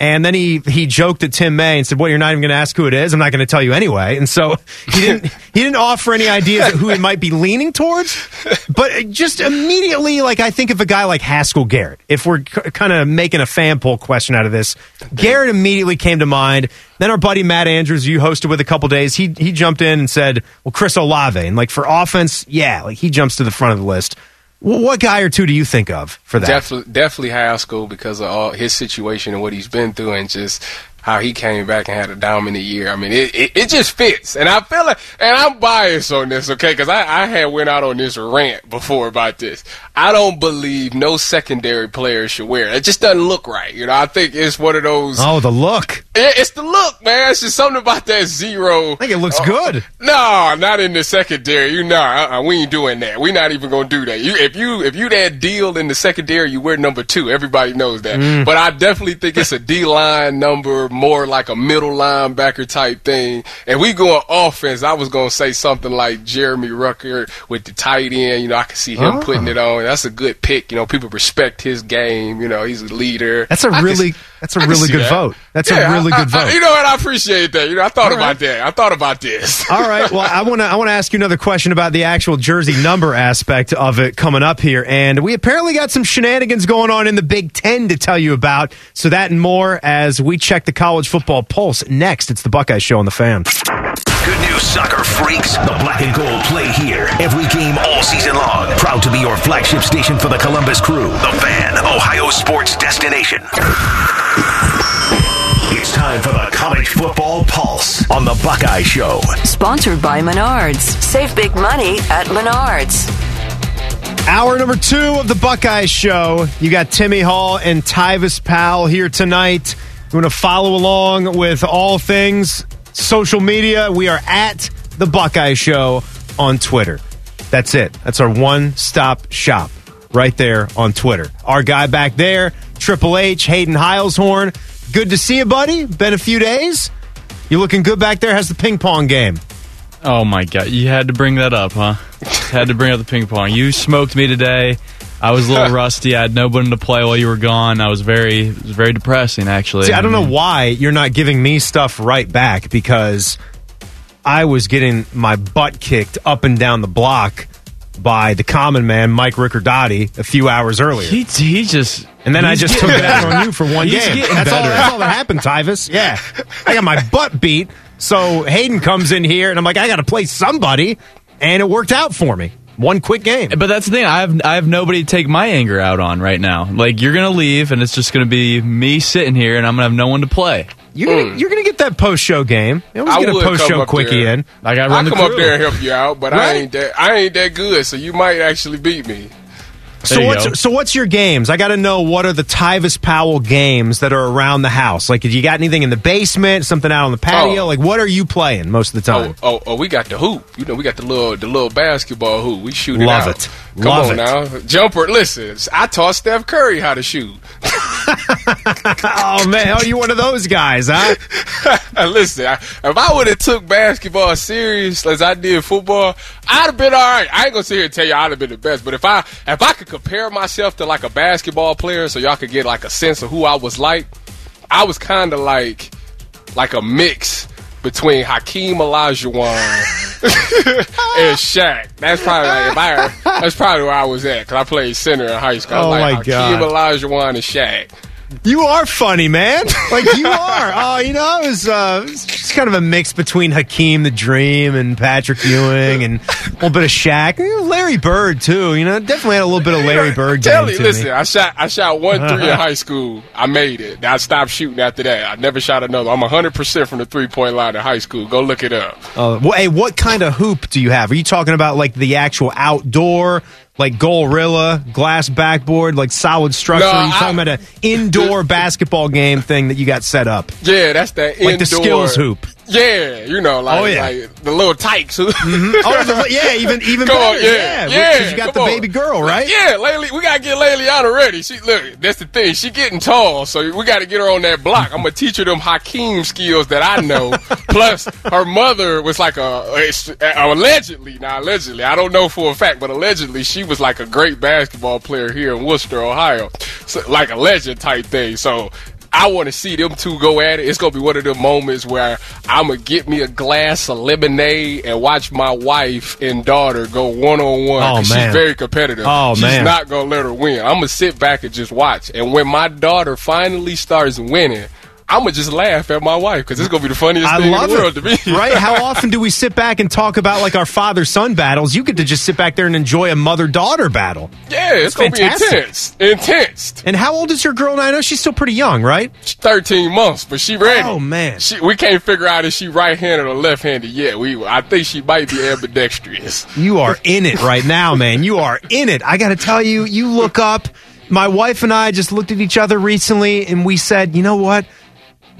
And then he he joked at Tim May and said, "Well, you're not even going to ask who it is. I'm not going to tell you anyway." And so he didn't he didn't offer any ideas of who he might be leaning towards. But just immediately, like I think of a guy like Haskell Garrett. If we're c- kind of making a fan poll question out of this, Garrett immediately came to mind. Then our buddy Matt Andrews, you hosted with a couple days, he he jumped in and said, "Well, Chris Olave." And like for offense, yeah, like he jumps to the front of the list. Wh- What guy or two do you think of for that? Definitely, definitely Haskell because of all his situation and what he's been through, and just how he came back and had a dominant year. I mean, it, it, it just fits. And I feel like, and I'm biased on this, okay? Because I, I had went out on this rant before about this. I don't believe no secondary player should wear it. It just doesn't look right. You know, I think it's one of those. Oh, the look. It, it's the look, man. It's just something about that zero. I think it looks Uh, good. No, not in the secondary. You know, uh-uh, we ain't doing that. we not even gonna do that. You, if you if you that deal in the secondary, you wear number two. Everybody knows that. Mm. But I definitely think it's a D line number, more like a middle linebacker type thing. And we going offense. I was gonna say something like Jeremy Ruckert with the tight end. You know, I can see him Oh. putting ah. it on. That's a good pick. You know, people respect his game. You know, he's a leader. That's a I really s- that's a I really good that. vote. That's Yeah, a really I- good I- vote. you know what? I appreciate that. You know, I thought All about right. that. I thought about this. All right. Well, I want to I want to ask you another question about the actual jersey number aspect of it coming up here, and we apparently got some shenanigans going on in the Big Ten to tell you about. So that and more as we check the college football pulse next. It's the Buckeye Show on the Fan. Good news, soccer freaks. The black and gold play here every game all season long. Proud to be your flagship station for the Columbus Crew. The Fan, Ohio sports destination. It's time for the college football pulse on the Buckeye Show. Sponsored by Menards. Save big money at Menards. Hour number two of the Buckeye Show. You got Timmy Hall and Tyvis Powell here tonight. You want to follow along with all things social media? We are at the Buckeye Show on Twitter. That's it. That's our one stop shop right there on Twitter. Our guy back there, Triple H, Hayden Heilshorn. Good to see you, buddy. Been a few days. You looking good back there? How's the ping pong game? Oh my god, you had to bring that up, huh? had to bring up the ping pong. You smoked me today. I was a little rusty. I had nobody to play while you were gone. I was very, it was very depressing, actually. See, I don't know why you're not giving me stuff right back because I was getting my butt kicked up and down the block by the common man Mike Ricordati a few hours earlier. He, he just and then I just took it out on you for one He's game. getting That's all, better. that's all that happened, Tyvis. Yeah. I got my butt beat. So Hayden comes in here and I'm like, I got to play somebody. And it worked out for me. One quick game. But that's the thing. I have I have nobody to take my anger out on right now. Like you're gonna leave, and it's just gonna be me sitting here, and I'm gonna have no one to play. You're gonna, hmm. you're gonna get that post show game. You always I get a would post come show up quickie there. in. I got I come up there and help you out, but I ain't that I ain't that good, so you might actually beat me. So what's so what's your games? I got to know what are the Tyvis Powell games that are around the house. Like, if you got anything in the basement, something out on the patio? Oh. Like, what are you playing most of the time? Oh, oh, oh, we got the hoop. You know, we got the little the little basketball hoop. We shoot it Love out. it. Come Love on it. now, jumper. Listen, I taught Steph Curry how to shoot. oh man, oh you one of those guys, huh? Listen, I, if I would have took basketball serious as I did football, I'd have been all right. I ain't gonna sit here and tell you I'd have been the best, but if I if I could compare myself to like a basketball player, so y'all could get like a sense of who I was like, I was kind of like like a mix between Hakeem Olajuwon and Shaq. That's probably like if I that's probably where I was at because I played center in high school. Oh, like my Hakeem God. Olajuwon and Shaq. You are funny, man. Like you are. Oh, you know, it was, uh, it was just kind of a mix between Hakeem the Dream and Patrick Ewing and a little bit of Shaq. Larry Bird too. You know, definitely had a little bit of Larry Bird. Tell you, listen, me. I shot I shot one three in high school. I made it. I stopped shooting after that. I never shot another. I'm 100% from the three point line in high school. Go look it up. Uh, well, hey, what kind of hoop do you have? Are you talking about like the actual outdoor, like Goalrilla, glass backboard, like solid structure? No, you I- talking about an indoor basketball game thing that you got set up? Yeah, that's that Like the skills hoop. Yeah, you know, like, Oh, yeah. like the Little Tikes. hoop. Mm-hmm. Oh, yeah, even even Come better. on, yeah, yeah, yeah. because you got the on. baby girl, right? Yeah, Laylee, we gotta get Layliana ready. She look, that's the thing. She getting tall, so we gotta get her on that block. I'm gonna teach her them Hakeem skills that I know. Plus, her mother was like a allegedly, now allegedly, I don't know for a fact, but allegedly she was like a great basketball player here in Wooster, Ohio, so, like a legend type thing. So. I want to see them two go at it. It's gonna be one of the moments where I'm gonna get me a glass of lemonade and watch my wife and daughter go one on one. She's very competitive. Oh, She's man. not gonna let her win. I'm gonna sit back and just watch. And when my daughter finally starts winning, I'm gonna just laugh at my wife because it's gonna be the funniest I thing in the world it. to me. right? How often do we sit back and talk about like our father son battles? You get to just sit back there and enjoy a mother daughter battle. Yeah, it's, It's gonna fantastic. be intense. Intense. And how old is your girl? now? I know she's still pretty young, right? She's 13 months, but she ready. Oh man, She, we can't figure out if she right-handed or left-handed yet. We, I think she might be ambidextrous. You are in it right now, man. You are in it. I got to tell you, you look up. My wife and I just looked at each other recently and we said, you know what?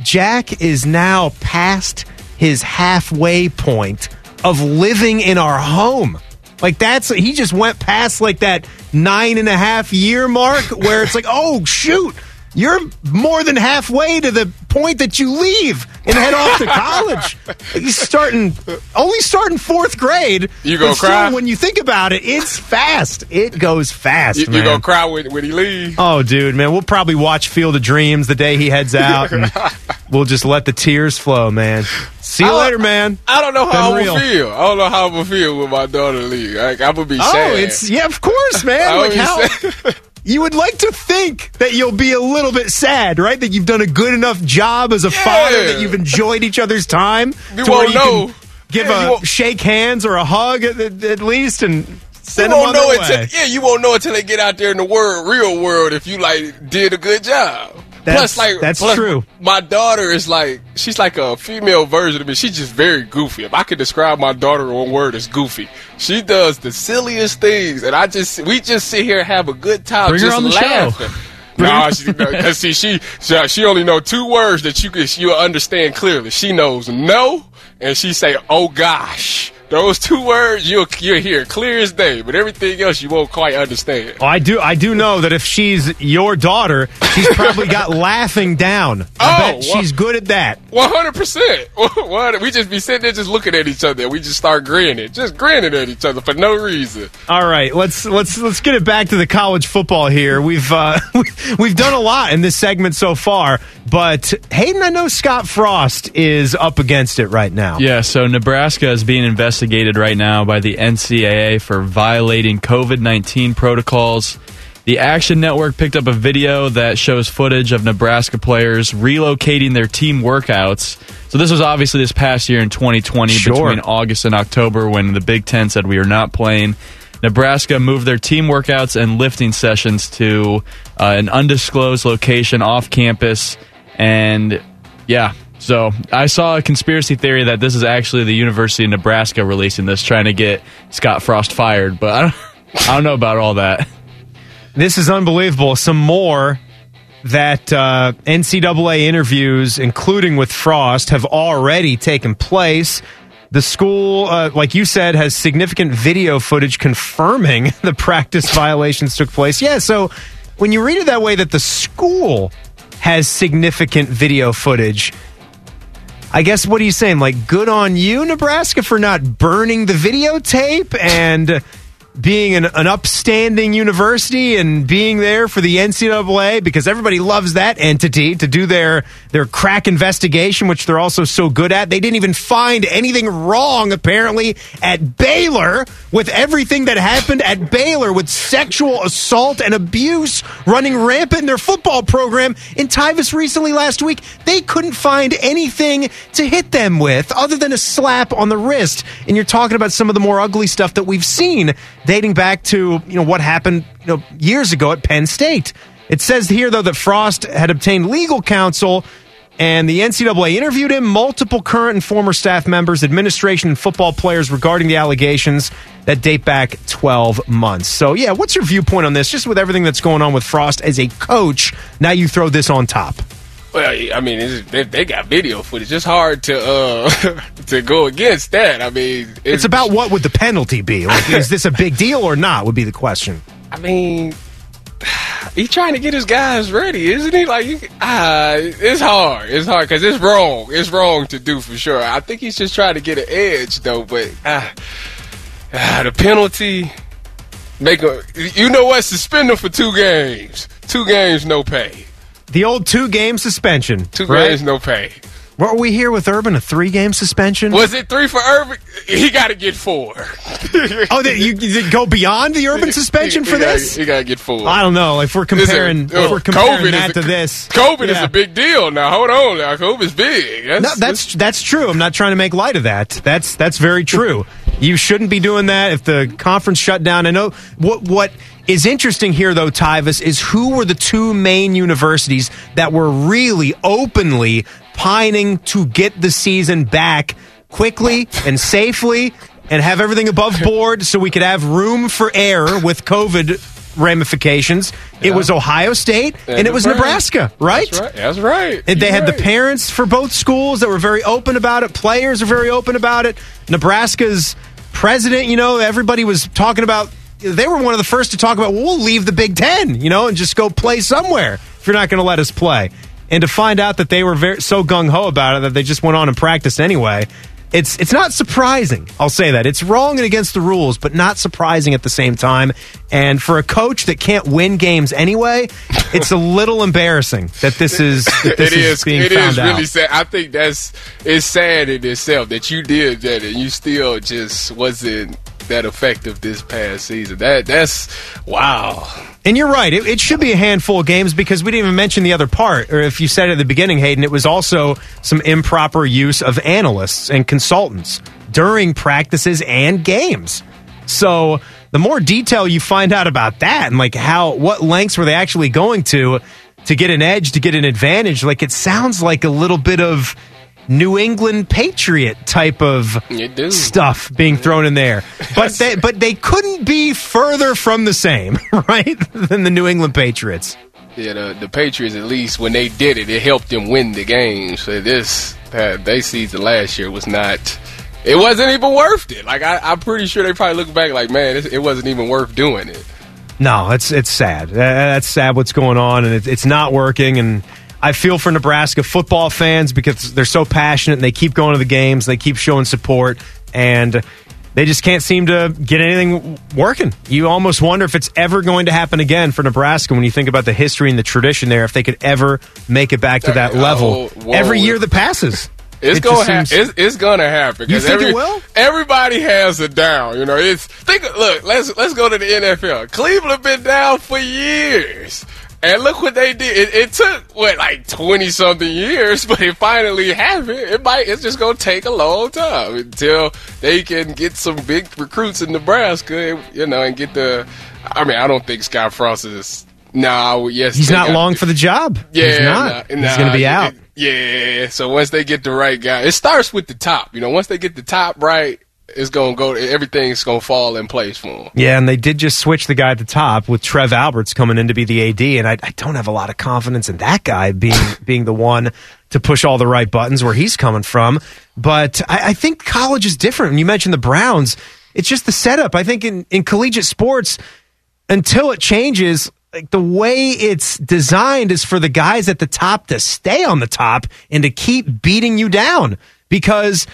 Jack is now past his halfway point of living in our home. Like that's he just went past like that nine and a half year mark where it's like, oh shoot, you're more than halfway to the point that you leave and head off to college. He's starting only starting fourth grade. You gonna cry? when you think about it? It's fast. It goes fast, You, you gonna cry when, when he leave? Oh, dude, man, we'll probably watch Field of Dreams the day he heads out, and we'll just let the tears flow, man. See you I- later, man. I don't know how real. gonna feel. I don't know how I'm gonna feel when my daughter leaves. Like, I'm gonna be Oh, sad. it's yeah, of course, I man. Like how. you would like to think that you'll be a little bit sad, right? That you've done a good enough job as a father that you've enjoyed each other's time. You won't you can know. Give Yeah, a shake hands or a hug at, at, at least, and send you them won't on know until way. yeah, you won't know until they get out there in the world, real world, if you like did a good job. That's- plus, like that's plus, true. My daughter is like she's like a female version of me. She's just very goofy. If I could describe my daughter in one word, it's goofy. She does the silliest things, and I just we just sit here and have a good time, Bring her just on the show. laughing. No, she, no, see, she, she she only know two words that you can you'll understand clearly. She knows no, and she say, "Oh gosh." Those two words you'll you'll hear clear as day, but everything else you won't quite understand. Oh, I do. I do know that if she's your daughter, she's probably got laughing down. I Oh, she's good at that. One hundred percent. We just be sitting there just looking at each other, and we just start grinning, just grinning at each other for no reason. All right, let's let's let's get it back to the college football here. We've uh, we've done a lot in this segment so far, but Hayden, I know Scott Frost is up against it right now. Yeah, so Nebraska is being investigated right now by the NCAA for violating COVID 19 protocols. The Action Network picked up a video that shows footage of Nebraska players relocating their team workouts. So, this was obviously this past year in 2020 Sure. between August and October when the Big Ten said we are not playing. Nebraska moved their team workouts and lifting sessions to uh, an undisclosed location off campus. And yeah, so I saw a conspiracy theory that this is actually the University of Nebraska releasing this, trying to get Scott Frost fired. But I don't, I don't know about all that. This is unbelievable. Some more that uh, NCAA interviews, including with Frost, have already taken place. The school, uh, like you said, has significant video footage confirming the practice violations took place. Yeah, so when you read it that way, that the school has significant video footage. I guess what are you saying? Like, good on you, Nebraska, for not burning the videotape and being an, an upstanding university and being there for the NCAA because everybody loves that entity to do their their crack investigation, which they're also so good at. They didn't even find anything wrong apparently at Baylor with everything that happened at Baylor with sexual assault and abuse running rampant in their football program. In Tyvis recently last week, they couldn't find anything to hit them with other than a slap on the wrist. And you're talking about some of the more ugly stuff that we've seen dating back to you know what happened you know years ago at Penn State. It says here though that Frost had obtained legal counsel and the NCAA interviewed him, multiple current and former staff members, administration, and football players regarding the allegations that date back 12 months. So, yeah, what's your viewpoint on this? Just with everything that's going on with Frost as a coach, now you throw this on top. Well, I mean, it's, they, they got video footage. It's hard to uh to go against that. I mean, It's about what would the penalty be? Like, is this a big deal or not? Would be the question. I mean, he's trying to get his guys ready, isn't he? Like, you, ah, it's hard. It's hard because it's wrong. It's wrong to do for sure. I think he's just trying to get an edge, though. But ah, ah the penalty, make a. You know what? Suspend him for two games. Two games, no pay. The old two game suspension. Two right? games, no pay. What were we here with Urban? A three game suspension? Was it three for Urban? He got to get four. oh, they, you, you go beyond the Urban suspension for this? he got to get four. I don't know. If we're comparing, Listen, if we're uh, comparing COVID that a- to this, COVID is a big deal now. Hold on, now COVID's big. That's, No, that's that's true. I'm not trying to make light of that. That's that's very true. You shouldn't be doing that if the conference shut down. I know what what is interesting here though, Tyvis, is who were the two main universities that were really openly pining to get the season back quickly and safely and have everything above board so we could have room for error with COVID ramifications. It was Ohio State and, it was Nebraska, right? That's right. That's right. And they You're had the parents for both schools that were very open about it. Players are very open about it. Nebraska's president, you know, everybody was talking about. They were one of the first to talk about. Well, we'll leave the Big Ten, you know, and just go play somewhere if you're not going to let us play. And to find out that they were very, so gung ho about it that they just went on and practiced anyway. It's it's not surprising. I'll say that it's wrong and against the rules, but not surprising at the same time. And for a coach that can't win games anyway, it's a little embarrassing that this is that this it is. being It found is out. really sad. I think that's it's sad in itself that you did that and you still just wasn't that effective this past season. That that's wow. And you're right. It, it should be a handful of games because we didn't even mention the other part. Or if you said it at the beginning, Hayden, it was also some improper use of analysts and consultants during practices and games. So the more detail you find out about that and like how, what lengths were they actually going to to get an edge, to get an advantage, like it sounds like a little bit of New England Patriot type of stuff being thrown in there. But they, but they couldn't be further from the same, right? Than the New England Patriots. Yeah, the, the Patriots at least when they did it, it helped them win the game. So this that they season last year was not. It wasn't even worth it. Like I, I'm pretty sure they probably look back like, man, it, it wasn't even worth doing it. No, it's it's sad. That's sad what's going on, and it, it's not working. And I feel for Nebraska football fans because they're so passionate and they keep going to the games, they keep showing support, and they just can't seem to get anything working. You almost wonder if it's ever going to happen again for Nebraska when you think about the history and the tradition there. If they could ever make it back to that Oh, level whoa. every year that passes. It's It gonna seems- It's, it's gonna happen. You think it will? Everybody has a down. You know, it's think. Look, let's let's go to the NFL. Cleveland been down for years, and look what they did. It, it took what like twenty something years, but it finally happened. It might. It's just gonna take a long time until they can get some big recruits in Nebraska. You know, and get the. I mean, I don't think Scott Frost is. No, yes, He's not long for the job. yeah, He's not. nah, He's going to be it- out. yeah, so once they get the right guy, it starts with the top. You know, once they get the top right, it's gonna go. Everything's gonna fall in place for them. Yeah, and they did just switch the guy at the top with Trev Alberts coming in to be the AD, and I, I don't have a lot of confidence in that guy being being the one to push all the right buttons where he's coming from. But I, I think college is different. When you mentioned the Browns, it's just the setup. I think in, in collegiate sports, until it changes, like the way it's designed is for the guys at the top to stay on the top and to keep beating you down because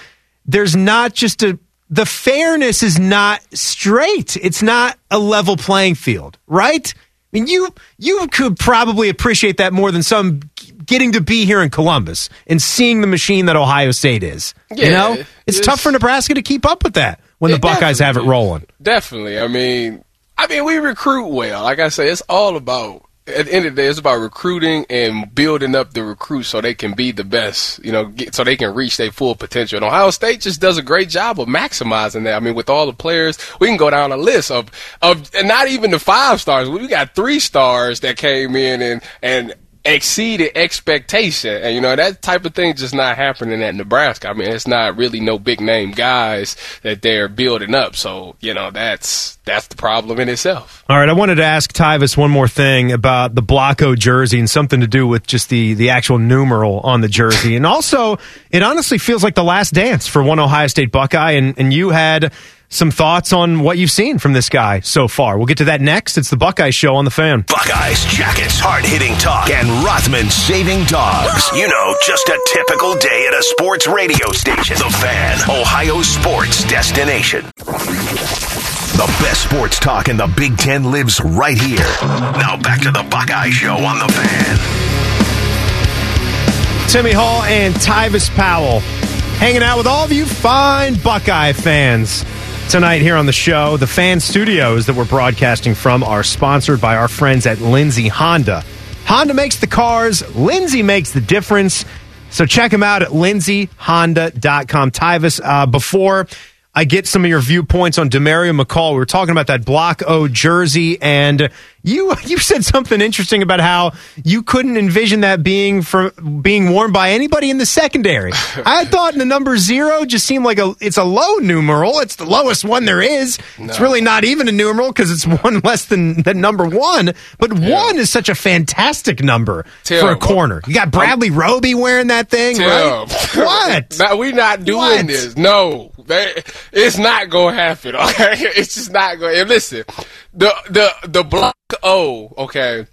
there's not just a the fairness is not straight. It's not a level playing field, right? I mean, you you could probably appreciate that more than some getting to be here in Columbus and seeing the machine that Ohio State is. you know, it's, it's- tough for Nebraska to keep up with that when the Buckeyes have it rolling. Definitely. I mean, I mean, we recruit well. Like I say, it's all about. At the end of the day, it's about recruiting and building up the recruits so they can be the best. You know, get, so they can reach their full potential. And Ohio State just does a great job of maximizing that. I mean, with all the players, we can go down a list of of and not even the five stars. We got three stars that came in and and exceeded expectation. And you know, that type of thing just not happening at Nebraska. I mean, it's not really no big name guys that they're building up. So, you know, that's that's the problem in itself. All right, I wanted to ask Tyvis one more thing about the Block O jersey and something to do with just the the actual numeral on the jersey, and also it honestly feels like the last dance for one Ohio State Buckeye, and and you had some thoughts on what you've seen from this guy so far. We'll get to that next. It's the Buckeye Show on the Fan. Buckeyes, Jackets, hard hitting talk, and Rothman saving dogs. You know, just a typical day at a sports radio station. The Fan, Ohio sports destination. The best sports talk in the Big Ten lives right here. Now back to the Buckeye Show on the Fan. Timmy Hall and Tyvis Powell hanging out with all of you fine Buckeye fans tonight here on the show. The fan studios that we're broadcasting from are sponsored by our friends at Lindsay Honda. Honda makes the cars, Lindsay makes the difference. So check them out at lindsayhonda.com. Tyvis, uh, before I get some of your viewpoints on Demario McCall, we were talking about that Block O jersey, and you you said something interesting about how you couldn't envision that being for being worn by anybody in the secondary. I thought the number zero just seemed like a it's a low numeral. It's the lowest one there is. It's really not even a numeral because it's one less than, than number one. But one is such a fantastic number Tim, for a corner. You got Bradley Roby wearing that thing, Tim. right? What? No, we not doing What? this. No, it's not gonna happen. Okay, it's just not going. to Listen, the the the block O. Okay.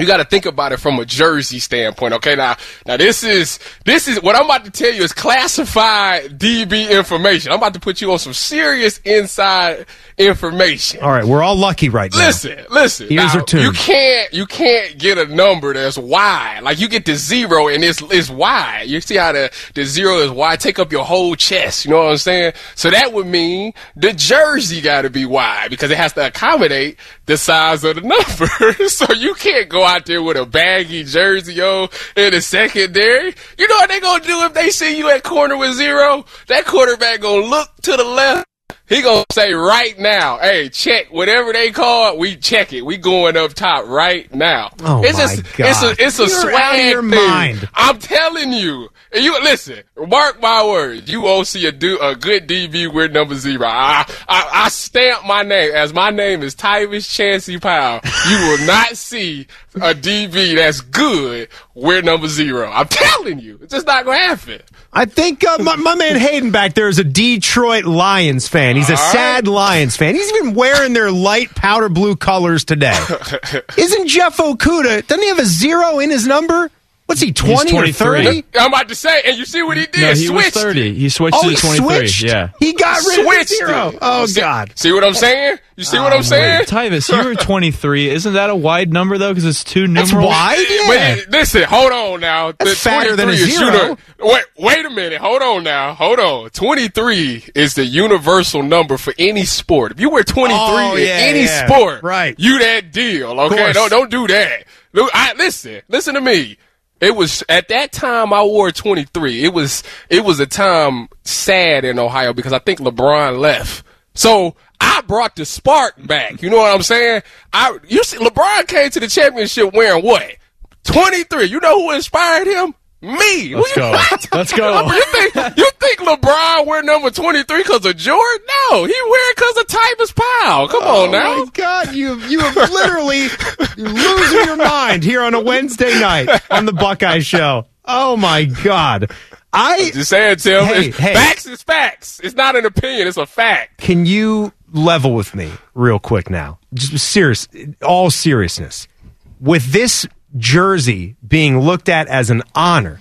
You got to think about it from a jersey standpoint, okay? Now, now this is this is what I'm about to tell you is classified DB information. I'm about to put you on some serious inside information. All right, we're all lucky right now. Listen, listen. Ears now, are tuned. You can't you can't get a number that's wide. Like you get the zero and it's it's wide. You see how the the zero is wide, take up your whole chest. You know what I'm saying? So that would mean the jersey got to be wide because it has to accommodate the size of the number. so you can't go out there with a baggy jersey, yo, in the secondary. You know what they gonna do if they see you at corner with zero? That quarterback gonna look to the left. He gonna say right now, hey, check whatever they call it. We check it. We going up top right now. Oh, it's my just, God. it's a, it's a You're swag out of your thing. mind. I'm telling you. And you listen. Mark my words. You won't see a do a good DB with number zero. I, I I stamp my name as my name is Tyvis Chancey Powell. You will not see a DB that's good with number zero. I'm telling you, it's just not gonna happen. I think uh, my, my man Hayden back there is a Detroit Lions fan. He's a sad Lions fan. He's even wearing their light powder blue colors today. Isn't Jeff Okudah? Doesn't he have a zero in his number? What's he, 20 or 23. 30? I'm about to say, and you see what he did? No, he was Switched it. 30. He switched Oh, to he 23. switched? Yeah. He got rid of the Switched zero. it. Oh, See- God. See what I'm saying? You see what I'm oh, saying? Tyvis, you were 23. Isn't that a wide number, though? Because it's two That's numerals. wide? Yeah. it- listen, hold on now. That's fatter than a 23 is zero. uni- wait, wait a minute. Hold on now. Hold on. 23 is the universal number for any sport. If you wear 23 Oh, in yeah, any yeah. sport, Right. you that deal. Okay, don't don't do that. Look, I, listen, listen to me. It was at that time I wore 23. It was it was a time sad in Ohio because I think LeBron left. So I brought the spark back. You know what I'm saying? I you see LeBron came to the championship wearing what? 23. You know who inspired him? Me. Let's go. Let's go. You think you think LeBron wear number 23 because of Jordan? No, he wear it because of Tyvis Powell. Come oh, on now. Oh my God, you you have literally losing your mind here on a Wednesday night on the Buckeye Show. Oh my God, i'm Just saying, Tim. Hey, hey. Facts is facts. It's not an opinion. It's a fact. can you level with me real quick now? Just serious, all seriousness. With this jersey being looked at as an honor,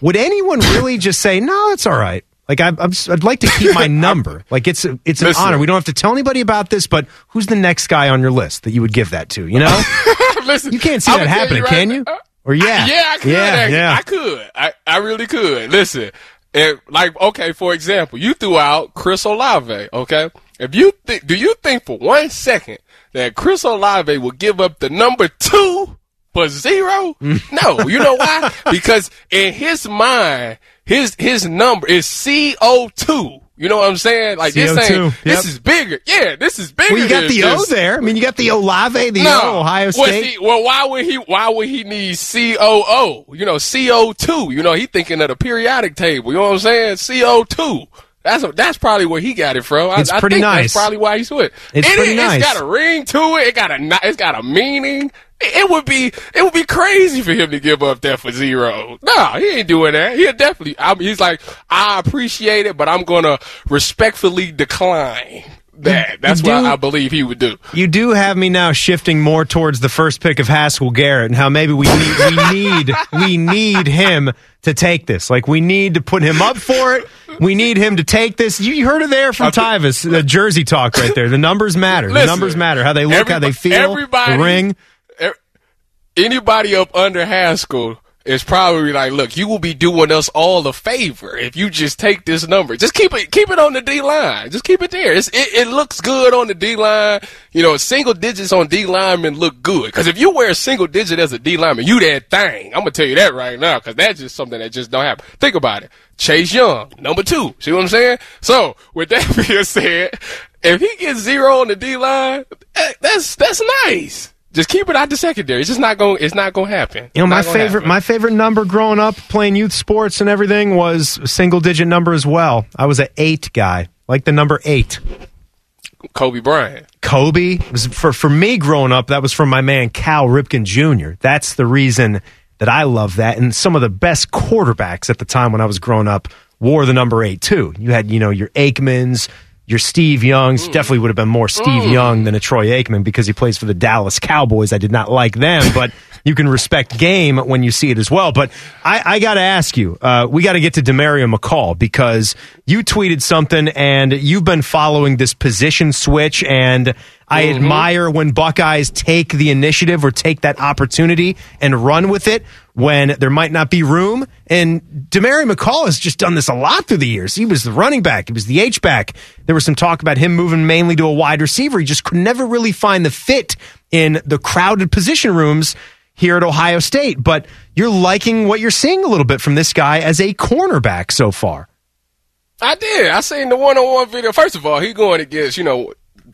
would anyone really just say, "No, it's all right"? Like I, I'm, I'd like to keep my number. Like it's a, it's an Listen. honor. We don't have to tell anybody about this. But who's the next guy on your list that you would give that to? You know, Listen, you can't see I'ma that happening, right can now- you? Or yeah, Yeah, I could. yeah, actually. yeah. I could. I, I really could. Listen, if, like, okay, for example, you threw out Chris Olave, okay? If you think, do you think for one second that Chris Olave will give up the number two for zero? no. You know why? because in his mind, his, his number is CO2. You know what I'm saying? Like this CO2, ain't, yep. this is bigger. Yeah, this is bigger. Well, you got the O just- there. I mean, you got the Olave, the O, Ohio well, State. see, well, why would he? Why would he need COO? You know, CO two. You know, he thinking of the periodic table. You know what I'm saying? CO two. That's a, that's probably where he got it from. I, It's I pretty think nice. That's probably why he switched. It's It pretty is- nice. It's got a ring to it. It got a it's got a meaning. It, would be it would be crazy for him to give up that for zero. No, he ain't doing that. He'll definitely. I mean, he's like, I appreciate it, but I'm gonna respectfully decline that. That's You what I believe he would do. You do have me now shifting more towards the first pick of Haskell Garrett and how maybe we need we need we need him to take this. Like we need to put him up for it. We need him to take this. You heard it there from Tyvis, the Jersey talk right there. The numbers matter. the numbers matter. How they look, how they feel. Everybody, the ring. Anybody up under Haskell is probably like, look, you will be doing us all a favor if you just take this number. Just keep it, keep it on the D line. Just keep it there. It, it looks good on the D line. You know, single digits on D linemen look good. Cause if you wear a single digit as a D lineman, you that thing. I'm gonna tell you that right now. Cause that's just something that just don't happen. Think about it. Chase Young, number two. See what I'm saying? So with that being said, if he gets zero on the D line, eh, that's, that's nice. Just keep it out the secondary. It's just not going. It's not going to happen. You know, my favorite happen. my favorite number growing up playing youth sports and everything was single digit number as well. I was an eight guy, like the number eight. Kobe Bryant. Kobe was for for me growing up. That was from my man Cal Ripken Jr. That's the reason that I love that. And some of the best quarterbacks at the time when I was growing up wore the number eight too. You had you know your Aikmans. Your Steve Youngs mm. definitely would have been more Steve mm. Young than a Troy Aikman because he plays for the Dallas Cowboys. I did not like them, but you can respect game when you see it as well. But I, I got to ask you, uh, we got to get to Demario McCall because you tweeted something and you've been following this position switch, and I admire when Buckeyes take the initiative or take that opportunity and run with it when there might not be room. And Demario McCall has just done this a lot through the years. He was the running back, he was the H back. There was some talk about him moving mainly to a wide receiver. He just could never really find the fit in the crowded position rooms here at Ohio State. But you're liking what you're seeing a little bit from this guy as a cornerback so far. I did. I seen the one on one video. First of all, he going against, you know,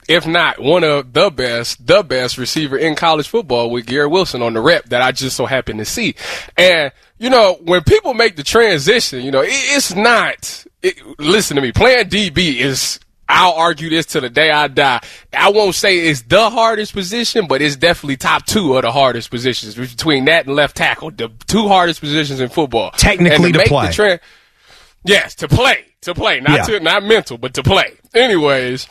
if not one of the best, the best receiver in college football with Garrett Wilson on the rep that I just so happened to see. And, you know, when people make the transition, you know, it, it's not, it, listen to me, playing DB is, I'll argue this till the day I die. I won't say it's the hardest position, but it's definitely top two of the hardest positions between that and left tackle, the two hardest positions in football. Technically to make play. Tran- Yes, to play, to play, not Yeah. to not mental, but to play. Anyways,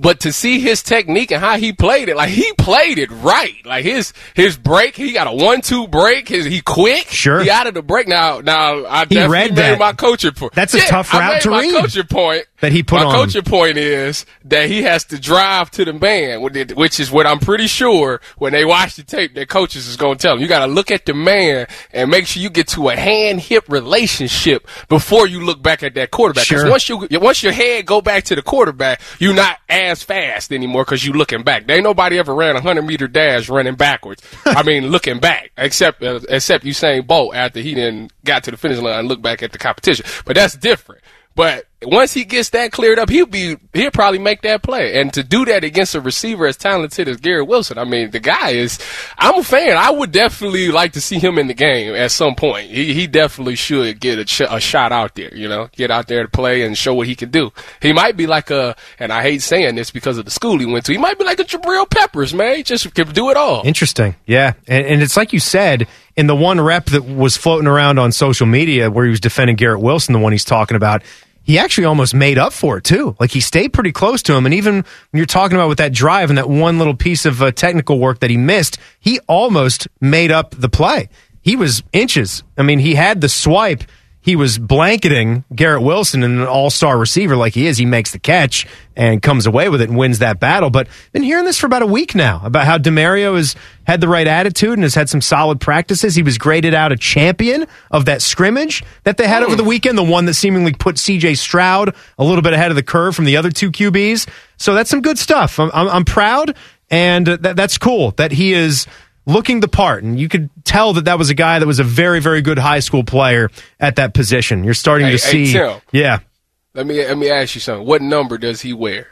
but to see his technique and how he played it, like he played it right. Like his his break, he got a one-two break. His he quick. Sure. He out of the break now. Now I He definitely read made that. my coaching point. That's a Yeah, tough I route to my read. Coaching point That he put my on coaching point is that he has to drive to the man, which is what I'm pretty sure when they watch the tape, their coaches is going to tell them. You got to look at the man and make sure you get to a hand-hip relationship before you look back at that quarterback. 'Cause Sure. once you once your head go back to the quarterback, you're not as fast anymore because you looking back. There ain't nobody ever ran a hundred meter dash running backwards. I mean, looking back, except uh, except Usain Bolt after he then got to the finish line and looked back at the competition. But that's different. But once he gets that cleared up, he'll be he'll probably make that play. And to do that against a receiver as talented as Garrett Wilson, I mean, the guy is. I'm a fan. I would definitely like to see him in the game at some point. He he definitely should get a, a shot out there. You know, get out there to play and show what he can do. He might be like a, and I hate saying this because of the school he went to. He might be like a Jabril Peppers, man. He just can do it all. Interesting. Yeah. And, and it's like you said, in the one rep that was floating around on social media where he was defending Garrett Wilson, the one he's talking about, he actually almost made up for it too. Like he stayed pretty close to him. And even when you're talking about with that drive and that one little piece of uh, technical work that he missed, he almost made up the play. He was inches. I mean, he had the swipe. He was blanketing Garrett Wilson and an all star receiver like he is. He makes the catch and comes away with it and wins that battle. But been hearing this for about a week now about how Demario has had the right attitude and has had some solid practices. He was graded out a champion of that scrimmage that they had over the weekend, the one that seemingly put CJ Stroud a little bit ahead of the curve from the other two QBs. So that's some good stuff. I'm, I'm, I'm proud, and uh, that, that's cool that he is looking the part. And you could tell that that was a guy that was a very, very good high school player at that position. You're starting Hey, to hey, see. Tim. yeah. Let me let me ask you something. What number does he wear?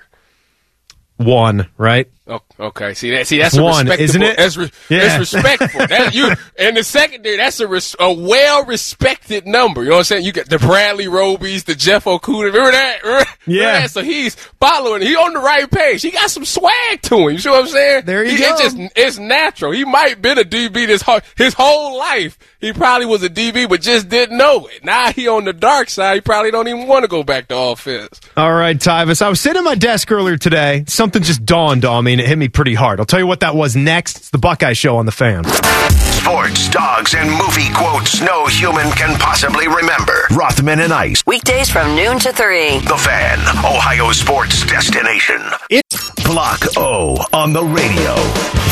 One, right? Oh, okay. See that? See that's a One, isn't it? That's, re- Yeah. that's respectful. that you in the secondary. That's a res- a well respected number. You know what I'm saying? You got the Bradley Robies, the Jeff Okudah. Remember that? Remember Yeah. that? So he's following. He on the right page. He got some swag to him. You see what I'm saying? There you he, go. It's just it's natural. He might been a DB this whole his whole life. He probably was a DB, but just didn't know it. Now he on the dark side. He probably don't even want to go back to offense. All right, Tyvis. I was sitting at my desk earlier today. Something just dawned on me and it hit me pretty hard. I'll tell you what that was next. It's the Buckeye Show on the fan. Sports, dogs, and movie quotes no human can possibly remember. Rothman and Ice. Weekdays from noon to 3. The Fan, Ohio sports destination. It's Block O on the radio.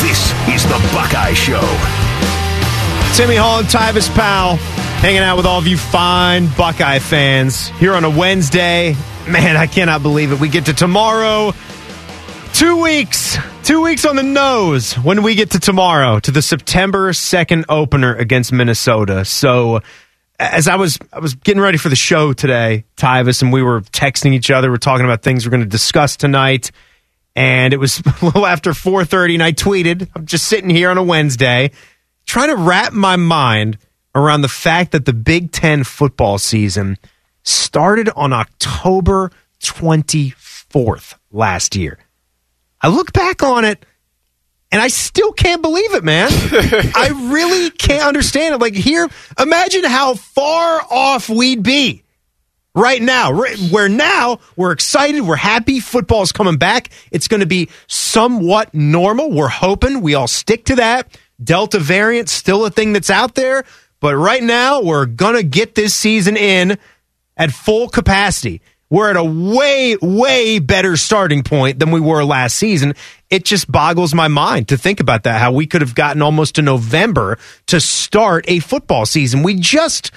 This is the Buckeye Show. Timmy Hall and Tyvis Powell hanging out with all of you fine Buckeye fans here on a Wednesday. Man, I cannot believe it. We get to tomorrow. Two weeks, two weeks on the nose when we get to tomorrow to the September 2nd opener against Minnesota. So, as I was I was getting ready for the show today, Tyvis, and we were texting each other. We're talking about things we're going to discuss tonight. And it was a little after 4:30 and I tweeted, I'm just sitting here on a Wednesday trying to wrap my mind around the fact that the Big 10 football season started on October 24th last year. I look back on it and I still can't believe it, man. I really can't understand it. Like here, imagine how far off we'd be right now. Where now we're excited, we're happy, football's coming back. It's going to be somewhat normal. We're hoping we all stick to that. Delta variant still a thing that's out there, but right now we're going to get this season in at full capacity. We're at a way, way better starting point than we were last season. It just boggles my mind to think about that, how we could have gotten almost to November to start a football season. We just,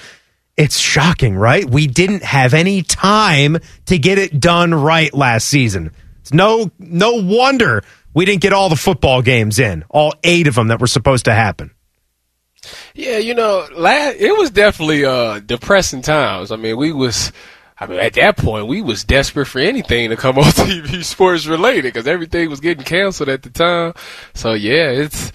it's shocking, right? We didn't have any time to get it done right last season. It's no, no wonder we didn't get all the football games in, all eight of them that were supposed to happen. Yeah, you know, la- it was definitely uh, depressing times. I mean, we was, I mean, at that point, we was desperate for anything to come on TV sports related because everything was getting canceled at the time. So yeah, it's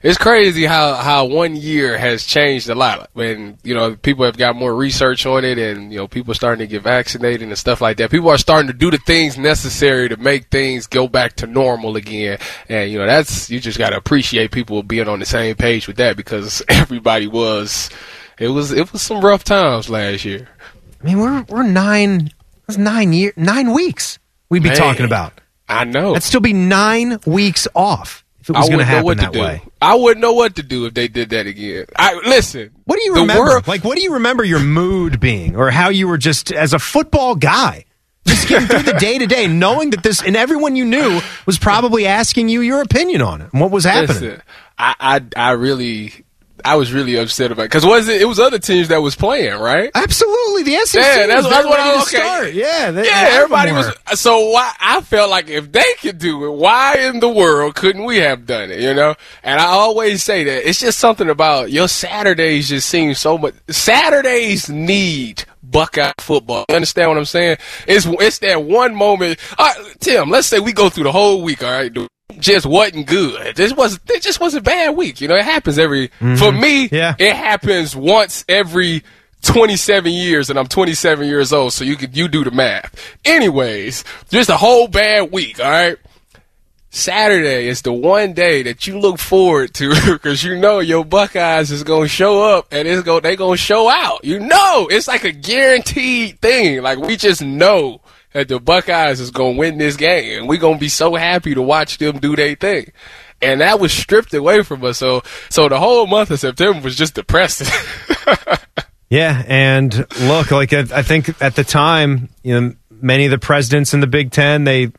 it's crazy how how one year has changed a lot. When you know people have got more research on it, and you know people starting to get vaccinated and stuff like that. People are starting to do the things necessary to make things go back to normal again. And you know that's you just got to appreciate people being on the same page with that because everybody was. It was it was some rough times last year. I mean, we're we're nine, that's nine year, nine weeks we'd be Man, talking about. I know. That'd still be nine weeks off if it was going to wouldn't know happen what that to do. way. I wouldn't know what to do if they did that again. I listen. What do you remember? world- like, what do you remember your mood being, or how you were just as a football guy, just getting through the day to day, knowing that this and everyone you knew was probably asking you your opinion on it and what was happening. Listen, I, I, I really, I was really upset about it because was it? It was other teams that was playing, right? Absolutely, the SEC. Yeah, that's, was that's what I to okay. start. Yeah, they- yeah. Everybody was. So why? I felt like if they could do it, why in the world couldn't we have done it? You know. And I always say that it's just something about your Saturdays just seem so much. Saturdays need. Buckeye football. You understand what I'm saying? It's it's that one moment. All right, Tim, let's say we go through the whole week. All right, dude. Just wasn't good. This was it just was a bad week. You know, it happens every for mm-hmm. me. Yeah. it happens once every 27 years, and I'm 27 years old. So you could you do the math. Anyways, just a whole bad week. All right. Saturday is the one day that you look forward to because you know your Buckeyes is gonna show up and it's go they gonna show out. You know, it's like a guaranteed thing. Like we just know that the Buckeyes is gonna win this game, and we're gonna be so happy to watch them do their thing. And that was stripped away from us. So, so the whole month of September was just depressing. Yeah, and look, like I, I think at the time, you know, many of the presidents in the Big Ten they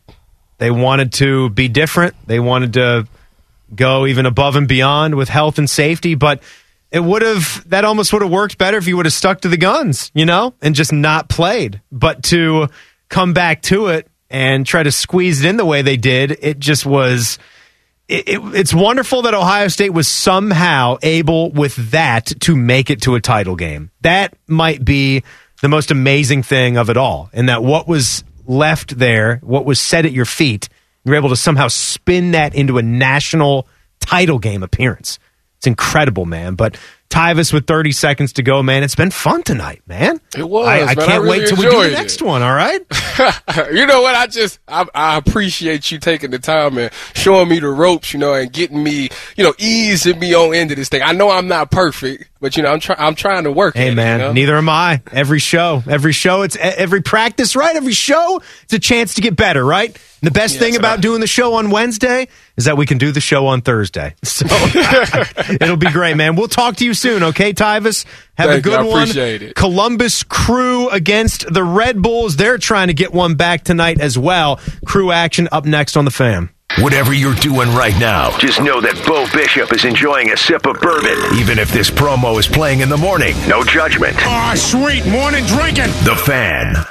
they wanted to be different. They wanted to go even above and beyond with health and safety, but it would have that almost would have worked better if you would have stuck to the guns, you know, and just not played. But to come back to it and try to squeeze it in the way they did, it just was it, it, it's wonderful that Ohio State was somehow able with that to make it to a title game. That might be the most amazing thing of it all. in that what was left there, what was set at your feet, you're able to somehow spin that into a national title game appearance. It's incredible, man. But Tyvis with 30 seconds to go, man. It's been fun tonight, man. It was, I, I can't really wait till we do the next it. one, all right? you know what? I just I, I appreciate you taking the time and showing me the ropes, you know, and getting me, you know, easing me on into this thing. I know I'm not perfect, but you know, I'm trying I'm trying to work. Hey it, man, you know? neither am I. Every show, every show, it's every practice, right? Every show, it's a chance to get better, right? And the best Yes, thing about sir. doing the show on Wednesday is that we can do the show on Thursday. So it'll be great, man. We'll talk to you soon, okay, Tyvis? Have a Thank you. good I one. appreciate it. Columbus Crew against the Red Bulls. They're trying to get one back tonight as well. Crew action up next on the Fan. Whatever you're doing right now, just know that Bo Bishop is enjoying a sip of bourbon, even if this promo is playing in the morning. No judgment. Ah, sweet morning drinking. The Fan.